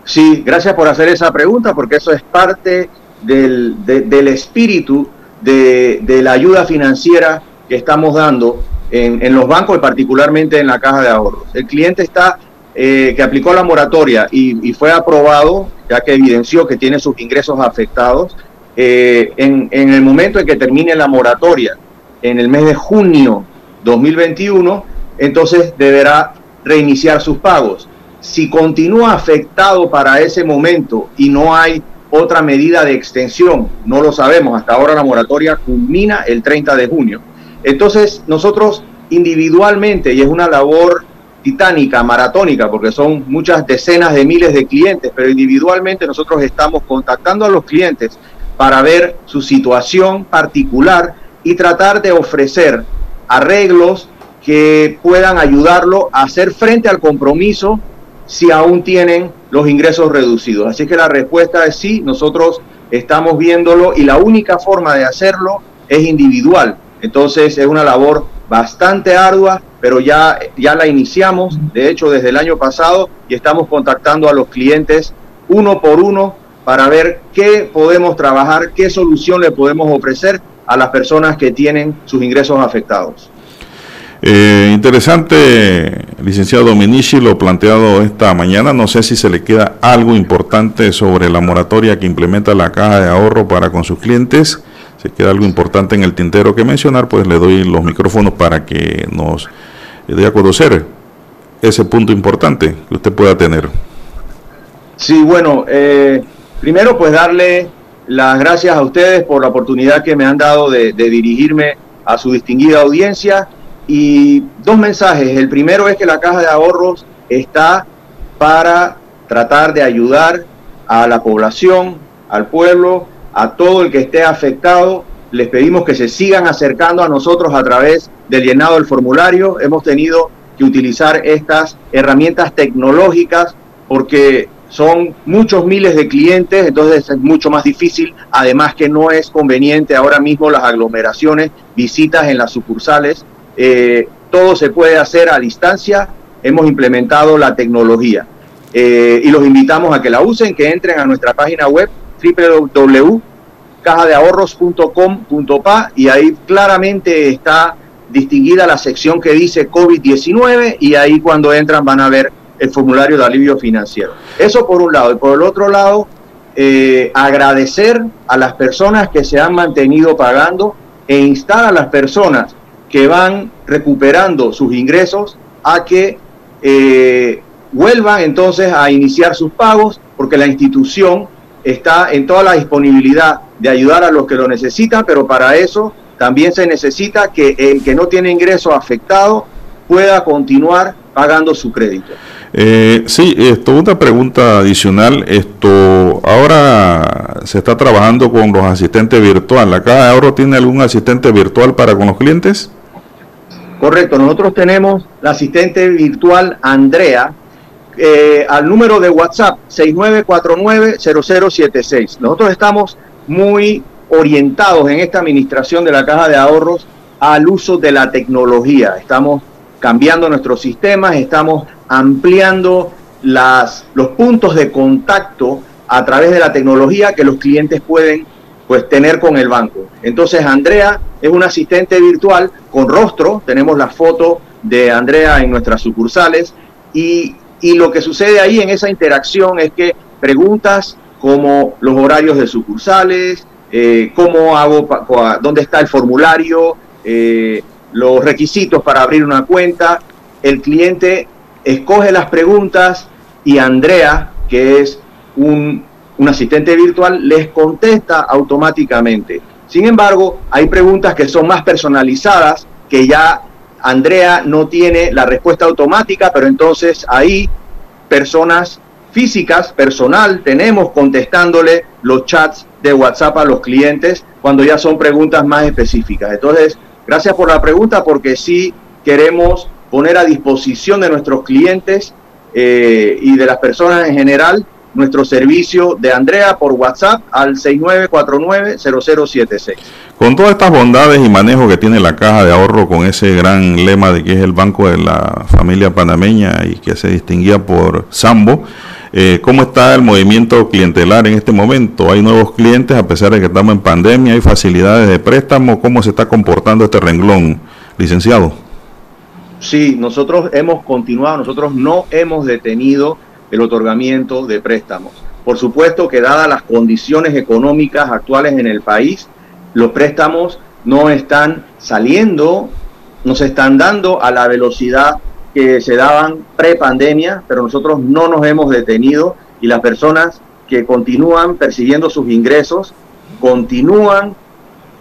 Sí, gracias por hacer esa pregunta, porque eso es parte del, de, del espíritu de, de, la ayuda financiera que estamos dando en, en, los bancos y particularmente en la caja de ahorros. El cliente está eh, que aplicó la moratoria y, fue aprobado, ya que evidenció que tiene sus ingresos afectados, eh, en, en, el momento en que termine la moratoria, en el mes de junio 2021, entonces deberá reiniciar sus pagos. Si continúa afectado para ese momento y no hay otra medida de extensión, no lo sabemos, hasta ahora la moratoria culmina el 30 de junio. Entonces nosotros individualmente, y es una labor titánica, maratónica, porque son muchas decenas de miles de clientes, pero individualmente nosotros estamos contactando a los clientes para ver su situación particular y tratar de ofrecer arreglos que puedan ayudarlo a hacer frente al compromiso si aún tienen los ingresos reducidos. Así que la respuesta es sí, nosotros estamos viéndolo y la única forma de hacerlo es individual. Entonces es una labor bastante ardua, pero ya, ya la iniciamos, de hecho desde el año pasado, y estamos contactando a los clientes uno por uno para ver qué podemos trabajar, qué solución le podemos ofrecer a las personas que tienen sus ingresos afectados. Eh, interesante, licenciado Dominici, lo planteado esta mañana. No sé si se le queda algo importante sobre la moratoria que implementa la caja de ahorro para con sus clientes. Si queda algo importante en el tintero que mencionar, pues le doy los micrófonos para que nos dé a conocer ese punto importante que usted pueda tener. Sí, bueno, eh, primero pues darle las gracias a ustedes por la oportunidad que me han dado de, de dirigirme a su distinguida audiencia y dos mensajes. El primero es que la caja de ahorros está para tratar de ayudar a la población al pueblo, a todo el que esté afectado. Les pedimos que se sigan acercando a nosotros a través del llenado del formulario. Hemos tenido que utilizar estas herramientas tecnológicas porque son muchos miles de clientes, entonces es mucho más difícil, además que no es conveniente ahora mismo las aglomeraciones, visitas en las sucursales, eh, todo se puede hacer a distancia, hemos implementado la tecnología eh, y los invitamos a que la usen, que entren a nuestra página web www.cajadeahorros.com.pa y ahí claramente está distinguida la sección que dice COVID-19 y ahí cuando entran van a ver el formulario de alivio financiero. Eso por un lado. Y por el otro lado, eh, agradecer a las personas que se han mantenido pagando e instar a las personas que van recuperando sus ingresos a que eh, vuelvan entonces a iniciar sus pagos porque la institución está en toda la disponibilidad de ayudar a los que lo necesitan, pero para eso también se necesita que el que no tiene ingreso afectado pueda continuar pagando su crédito. Eh, sí, esto una pregunta adicional. Esto ahora se está trabajando con los asistentes virtuales. ¿La Caja de Ahorro tiene algún asistente virtual para con los clientes? Correcto, nosotros tenemos la asistente virtual Andrea eh, al número de WhatsApp 6949-0076. Nosotros estamos muy orientados en esta administración de la Caja de Ahorros al uso de la tecnología. Estamos cambiando nuestros sistemas, estamos ampliando las, los puntos de contacto a través de la tecnología que los clientes pueden pues tener con el banco. Entonces Andrea es un asistente virtual con rostro, tenemos la foto de Andrea en nuestras sucursales y, y lo que sucede ahí en esa interacción es que preguntas como los horarios de sucursales, eh, cómo hago, dónde está el formulario, eh, los requisitos para abrir una cuenta. El cliente escoge las preguntas y Andrea, que es un, un asistente virtual, les contesta automáticamente. Sin embargo, hay preguntas que son más personalizadas, que ya Andrea no tiene la respuesta automática, pero entonces ahí personas físicas, personal, tenemos contestándole los chats de WhatsApp a los clientes cuando ya son preguntas más específicas. Entonces, gracias por la pregunta porque sí queremos poner a disposición de nuestros clientes eh, y de las personas en general nuestro servicio de Andrea por WhatsApp al 6949-0076. Con todas estas bondades y manejo que tiene la caja de ahorro con ese gran lema de que es el banco de la familia panameña y que se distinguía por Sambo, eh, ¿Cómo está el movimiento clientelar en este momento? ¿Hay nuevos clientes a pesar de que estamos en pandemia? ¿Hay facilidades de préstamo? ¿Cómo se está comportando este renglón, licenciado? Sí, nosotros hemos continuado, nosotros no hemos detenido el otorgamiento de préstamos. Por supuesto que dadas las condiciones económicas actuales en el país, los préstamos no están saliendo, no se están dando a la velocidad que se daban pre-pandemia, pero nosotros no nos hemos detenido y las personas que continúan persiguiendo sus ingresos, continúan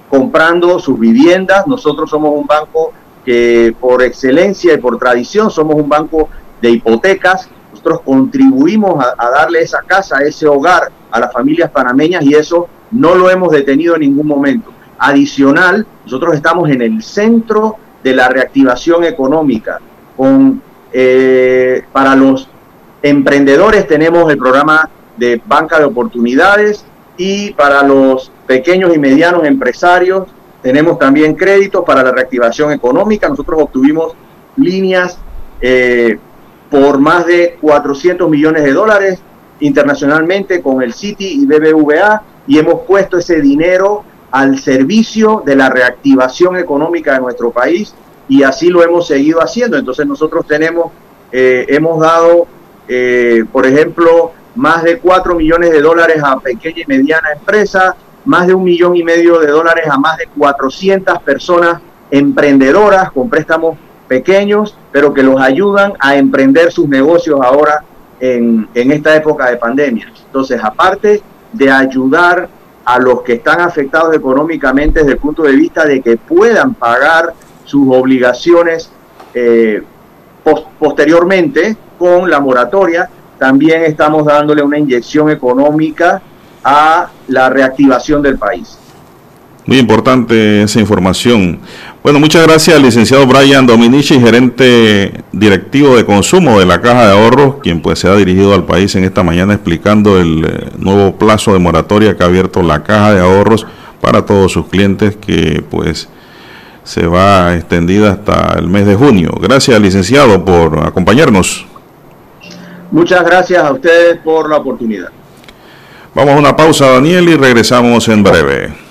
comprando sus viviendas. Nosotros somos un banco que por excelencia y por tradición somos un banco de hipotecas. Nosotros contribuimos a, a darle esa casa, ese hogar a las familias panameñas y eso no lo hemos detenido en ningún momento. Adicional, nosotros estamos en el centro de la reactivación económica con, eh, para los emprendedores tenemos el programa de banca de oportunidades y para los pequeños y medianos empresarios tenemos también créditos para la reactivación económica. Nosotros obtuvimos líneas eh, por más de 400 millones de dólares internacionalmente con el Citi y BBVA y hemos puesto ese dinero al servicio de la reactivación económica de nuestro país y así lo hemos seguido haciendo. Entonces nosotros tenemos, eh, hemos dado, eh, por ejemplo, más de 4 millones de dólares a pequeña y mediana empresa, más de un millón y medio de dólares a más de 400 personas emprendedoras con préstamos pequeños, pero que los ayudan a emprender sus negocios ahora en, en esta época de pandemia. Entonces, aparte de ayudar a los que están afectados económicamente desde el punto de vista de que puedan pagar sus obligaciones eh, posteriormente con la moratoria. También estamos dándole una inyección económica a la reactivación del país. Muy importante esa información. Bueno, muchas gracias al licenciado Brian Dominici, gerente directivo de consumo de la Caja de Ahorros, quien pues se ha dirigido al país en esta mañana explicando el eh, nuevo plazo de moratoria que ha abierto la Caja de Ahorros para todos sus clientes que pues se va extendida hasta el mes de junio. Gracias, licenciado, por acompañarnos. Muchas gracias a ustedes por la oportunidad. Vamos a una pausa, Daniel, y regresamos en breve.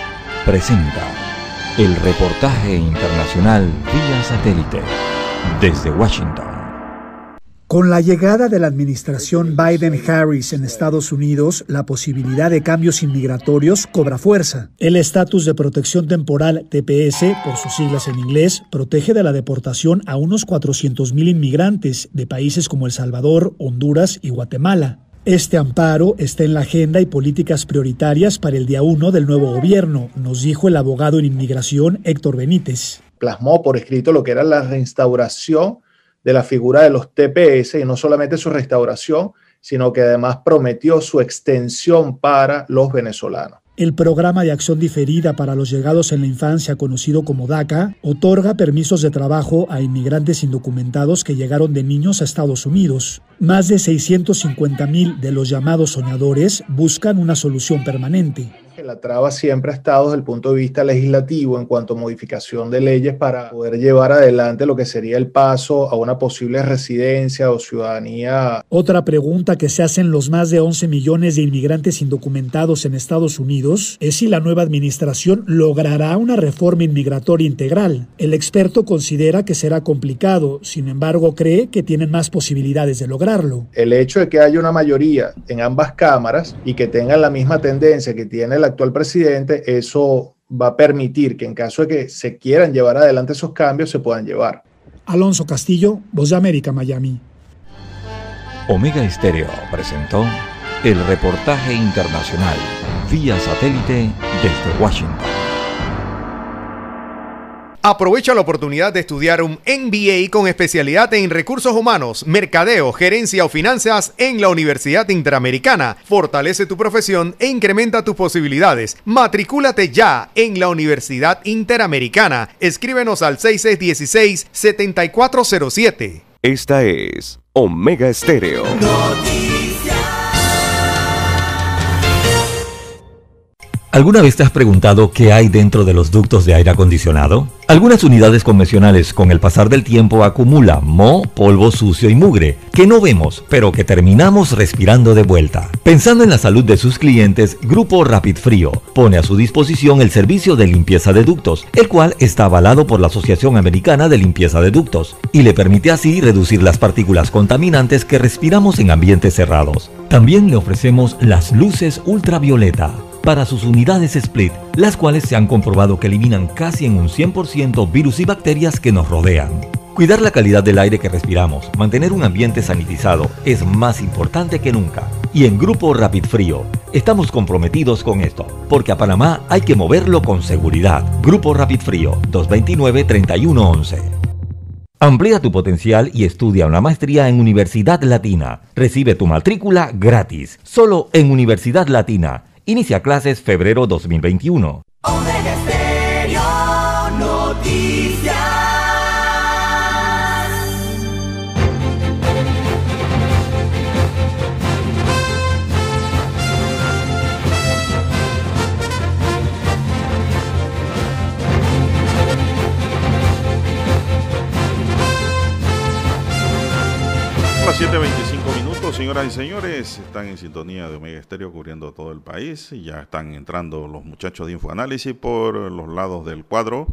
presenta el reportaje internacional vía satélite desde Washington. Con la llegada de la administración Biden-Harris en Estados Unidos, la posibilidad de cambios inmigratorios cobra fuerza. El estatus de protección temporal TPS, por sus siglas en inglés, protege de la deportación a unos 400.000 inmigrantes de países como El Salvador, Honduras y Guatemala. Este amparo está en la agenda y políticas prioritarias para el día 1 del nuevo gobierno, nos dijo el abogado en inmigración Héctor Benítez. Plasmó por escrito lo que era la reinstauración de la figura de los TPS y no solamente su restauración, sino que además prometió su extensión para los venezolanos. El programa de acción diferida para los llegados en la infancia, conocido como DACA, otorga permisos de trabajo a inmigrantes indocumentados que llegaron de niños a Estados Unidos. Más de 650 mil de los llamados soñadores buscan una solución permanente. La traba siempre ha estado desde el punto de vista legislativo en cuanto a modificación de leyes para poder llevar adelante lo que sería el paso a una posible residencia o ciudadanía. Otra pregunta que se hacen los más de 11 millones de inmigrantes indocumentados en Estados Unidos es si la nueva administración logrará una reforma inmigratoria integral. El experto considera que será complicado, sin embargo cree que tienen más posibilidades de lograrlo. El hecho de que haya una mayoría en ambas cámaras y que tengan la misma tendencia que tiene actual presidente, eso va a permitir que en caso de que se quieran llevar adelante esos cambios, se puedan llevar. Alonso Castillo, Voz de América, Miami. Omega Estéreo presentó el reportaje internacional vía satélite desde Washington. Aprovecha la oportunidad de estudiar un MBA con especialidad en recursos humanos, mercadeo, gerencia o finanzas en la Universidad Interamericana. Fortalece tu profesión e incrementa tus posibilidades. Matricúlate ya en la Universidad Interamericana. Escríbenos al 6616-7407. Esta es Omega Estéreo. ¿Alguna vez te has preguntado qué hay dentro de los ductos de aire acondicionado? Algunas unidades convencionales con el pasar del tiempo acumulan moho, polvo sucio y mugre, que no vemos, pero que terminamos respirando de vuelta. Pensando en la salud de sus clientes, Grupo Rapid Frío pone a su disposición el servicio de limpieza de ductos, el cual está avalado por la Asociación Americana de Limpieza de Ductos, y le permite así reducir las partículas contaminantes que respiramos en ambientes cerrados. También le ofrecemos las luces ultravioleta para sus unidades Split, las cuales se han comprobado que eliminan casi en un 100% virus y bacterias que nos rodean. Cuidar la calidad del aire que respiramos, mantener un ambiente sanitizado es más importante que nunca. Y en Grupo Rapid Frío estamos comprometidos con esto, porque a Panamá hay que moverlo con seguridad. Grupo Rapid Frío 229-3111. Amplía tu potencial y estudia una maestría en Universidad Latina. Recibe tu matrícula gratis, solo en Universidad Latina. Inicia clases febrero 2021. Omega Stereo Noticias. A las 7.25 señoras y señores, están en sintonía de Omega Estéreo cubriendo todo el país y ya están entrando los muchachos de Infoanálisis por los lados del cuadro,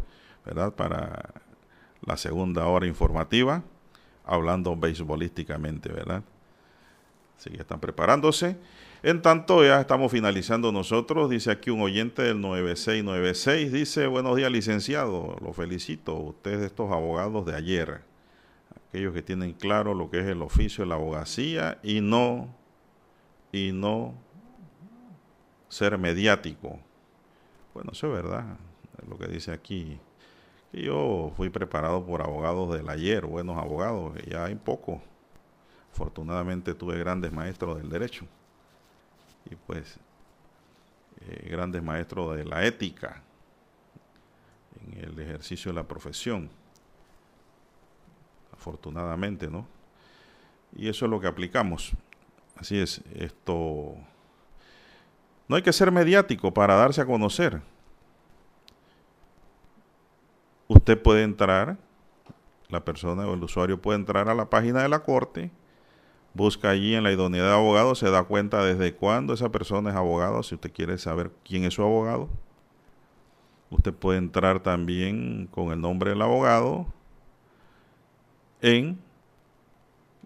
¿verdad? Para la segunda hora informativa, hablando beisbolísticamente, ¿verdad? Así que están preparándose. En tanto, ya estamos finalizando nosotros. Dice aquí un oyente del 9696. Dice, buenos días, licenciado. Lo felicito. Ustedes, estos abogados de ayer. Aquellos que tienen claro lo que es el oficio de la abogacía y no, y no ser mediático. Bueno, eso es verdad. Lo que dice aquí. yo fui preparado por abogados del ayer, buenos abogados. Ya hay poco. Afortunadamente tuve grandes maestros del derecho y pues eh, grandes maestros de la ética en el ejercicio de la profesión. Afortunadamente, ¿no? Y eso es lo que aplicamos. Así es, esto... No hay que ser mediático para darse a conocer. Usted puede entrar, la persona o el usuario puede entrar a la página de la corte, busca allí en la idoneidad de abogado, se da cuenta desde cuándo esa persona es abogado, si usted quiere saber quién es su abogado. Usted puede entrar también con el nombre del abogado en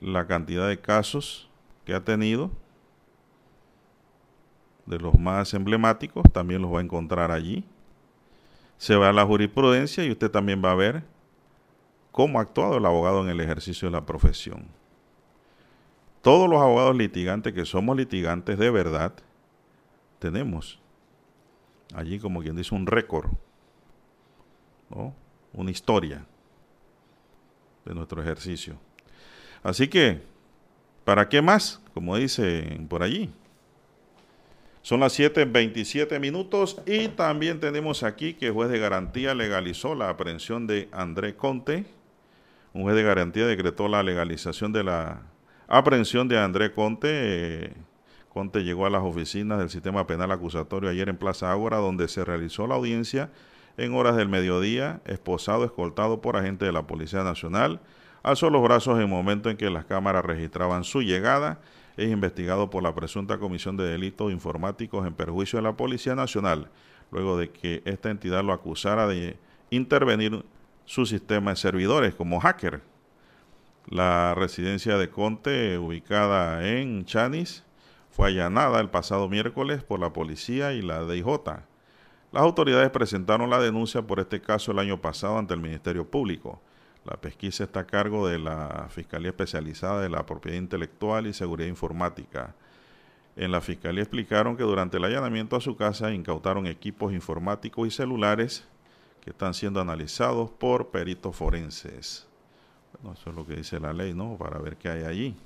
la cantidad de casos que ha tenido, de los más emblemáticos, también los va a encontrar allí. Se va a la jurisprudencia y usted también va a ver cómo ha actuado el abogado en el ejercicio de la profesión. Todos los abogados litigantes que somos litigantes de verdad, tenemos allí como quien dice un récord, una historia de nuestro ejercicio. Así que, ¿para qué más? Como dicen por allí. Son las 7.27 minutos y también tenemos aquí que el juez de garantía legalizó la aprehensión de André Conte. Un juez de garantía decretó la legalización de la Aprehensión de André Conte. Conte llegó a las oficinas del sistema penal acusatorio ayer en Plaza Ágora, donde se realizó la audiencia en horas del mediodía, esposado, escoltado por agentes de la Policía Nacional. Alzó los brazos en el momento en que las cámaras registraban su llegada. Es investigado por la presunta comisión de delitos informáticos en perjuicio de la Policía Nacional, luego de que esta entidad lo acusara de intervenir su sistema de servidores como hacker. La residencia de Conte, ubicada en Chanis, fue allanada el pasado miércoles por la policía y la DIJ. Las autoridades presentaron la denuncia por este caso el año pasado ante el Ministerio Público. La pesquisa está a cargo de la Fiscalía Especializada de la Propiedad Intelectual y Seguridad Informática. En la Fiscalía explicaron que durante el allanamiento a su casa incautaron equipos informáticos y celulares que están siendo analizados por peritos forenses. Bueno, eso es lo que dice la ley, ¿no? Para ver qué hay allí.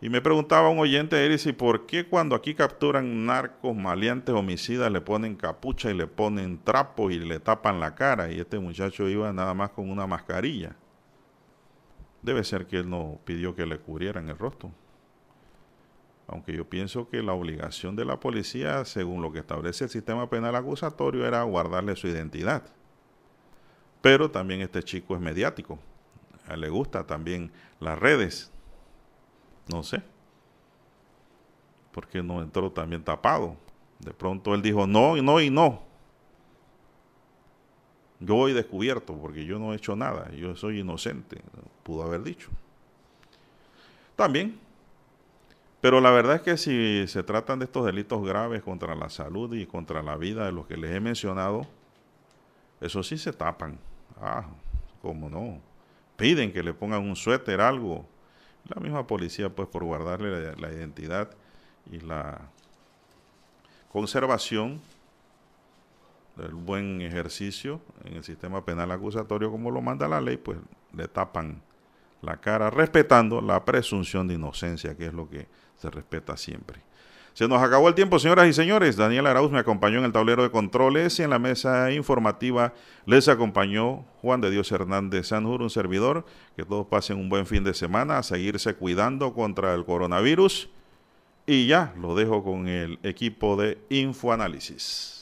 Y me preguntaba un oyente, Eris, ¿y por qué cuando aquí capturan narcos, maleantes, homicidas, le ponen capucha y le ponen trapos y le tapan la cara? Y este muchacho iba nada más con una mascarilla. Debe ser que él no pidió que le cubrieran el rostro. Aunque yo pienso que la obligación de la policía, según lo que establece el sistema penal acusatorio, era guardarle su identidad. Pero también este chico es mediático a él le gusta también las redes. No sé. Porque no entró también tapado. De pronto él dijo no y no y no. Yo voy descubierto porque yo no he hecho nada. Yo soy inocente. Pudo haber dicho. También. Pero la verdad es que si se tratan de estos delitos graves contra la salud y contra la vida de los que les he mencionado, eso sí se tapan. Ah, cómo no piden que le pongan un suéter, algo. La misma policía, pues por guardarle la, identidad y la conservación del buen ejercicio en el sistema penal acusatorio como lo manda la ley, pues le tapan la cara respetando la presunción de inocencia, que es lo que se respeta siempre. Se nos acabó el tiempo, señoras y señores. Daniel Arauz me acompañó en el tablero de controles y en la mesa informativa les acompañó Juan de Dios Hernández Sanjur, un servidor. Que todos pasen un buen fin de semana, a seguirse cuidando contra el coronavirus. Y ya lo dejo con el equipo de Infoanálisis.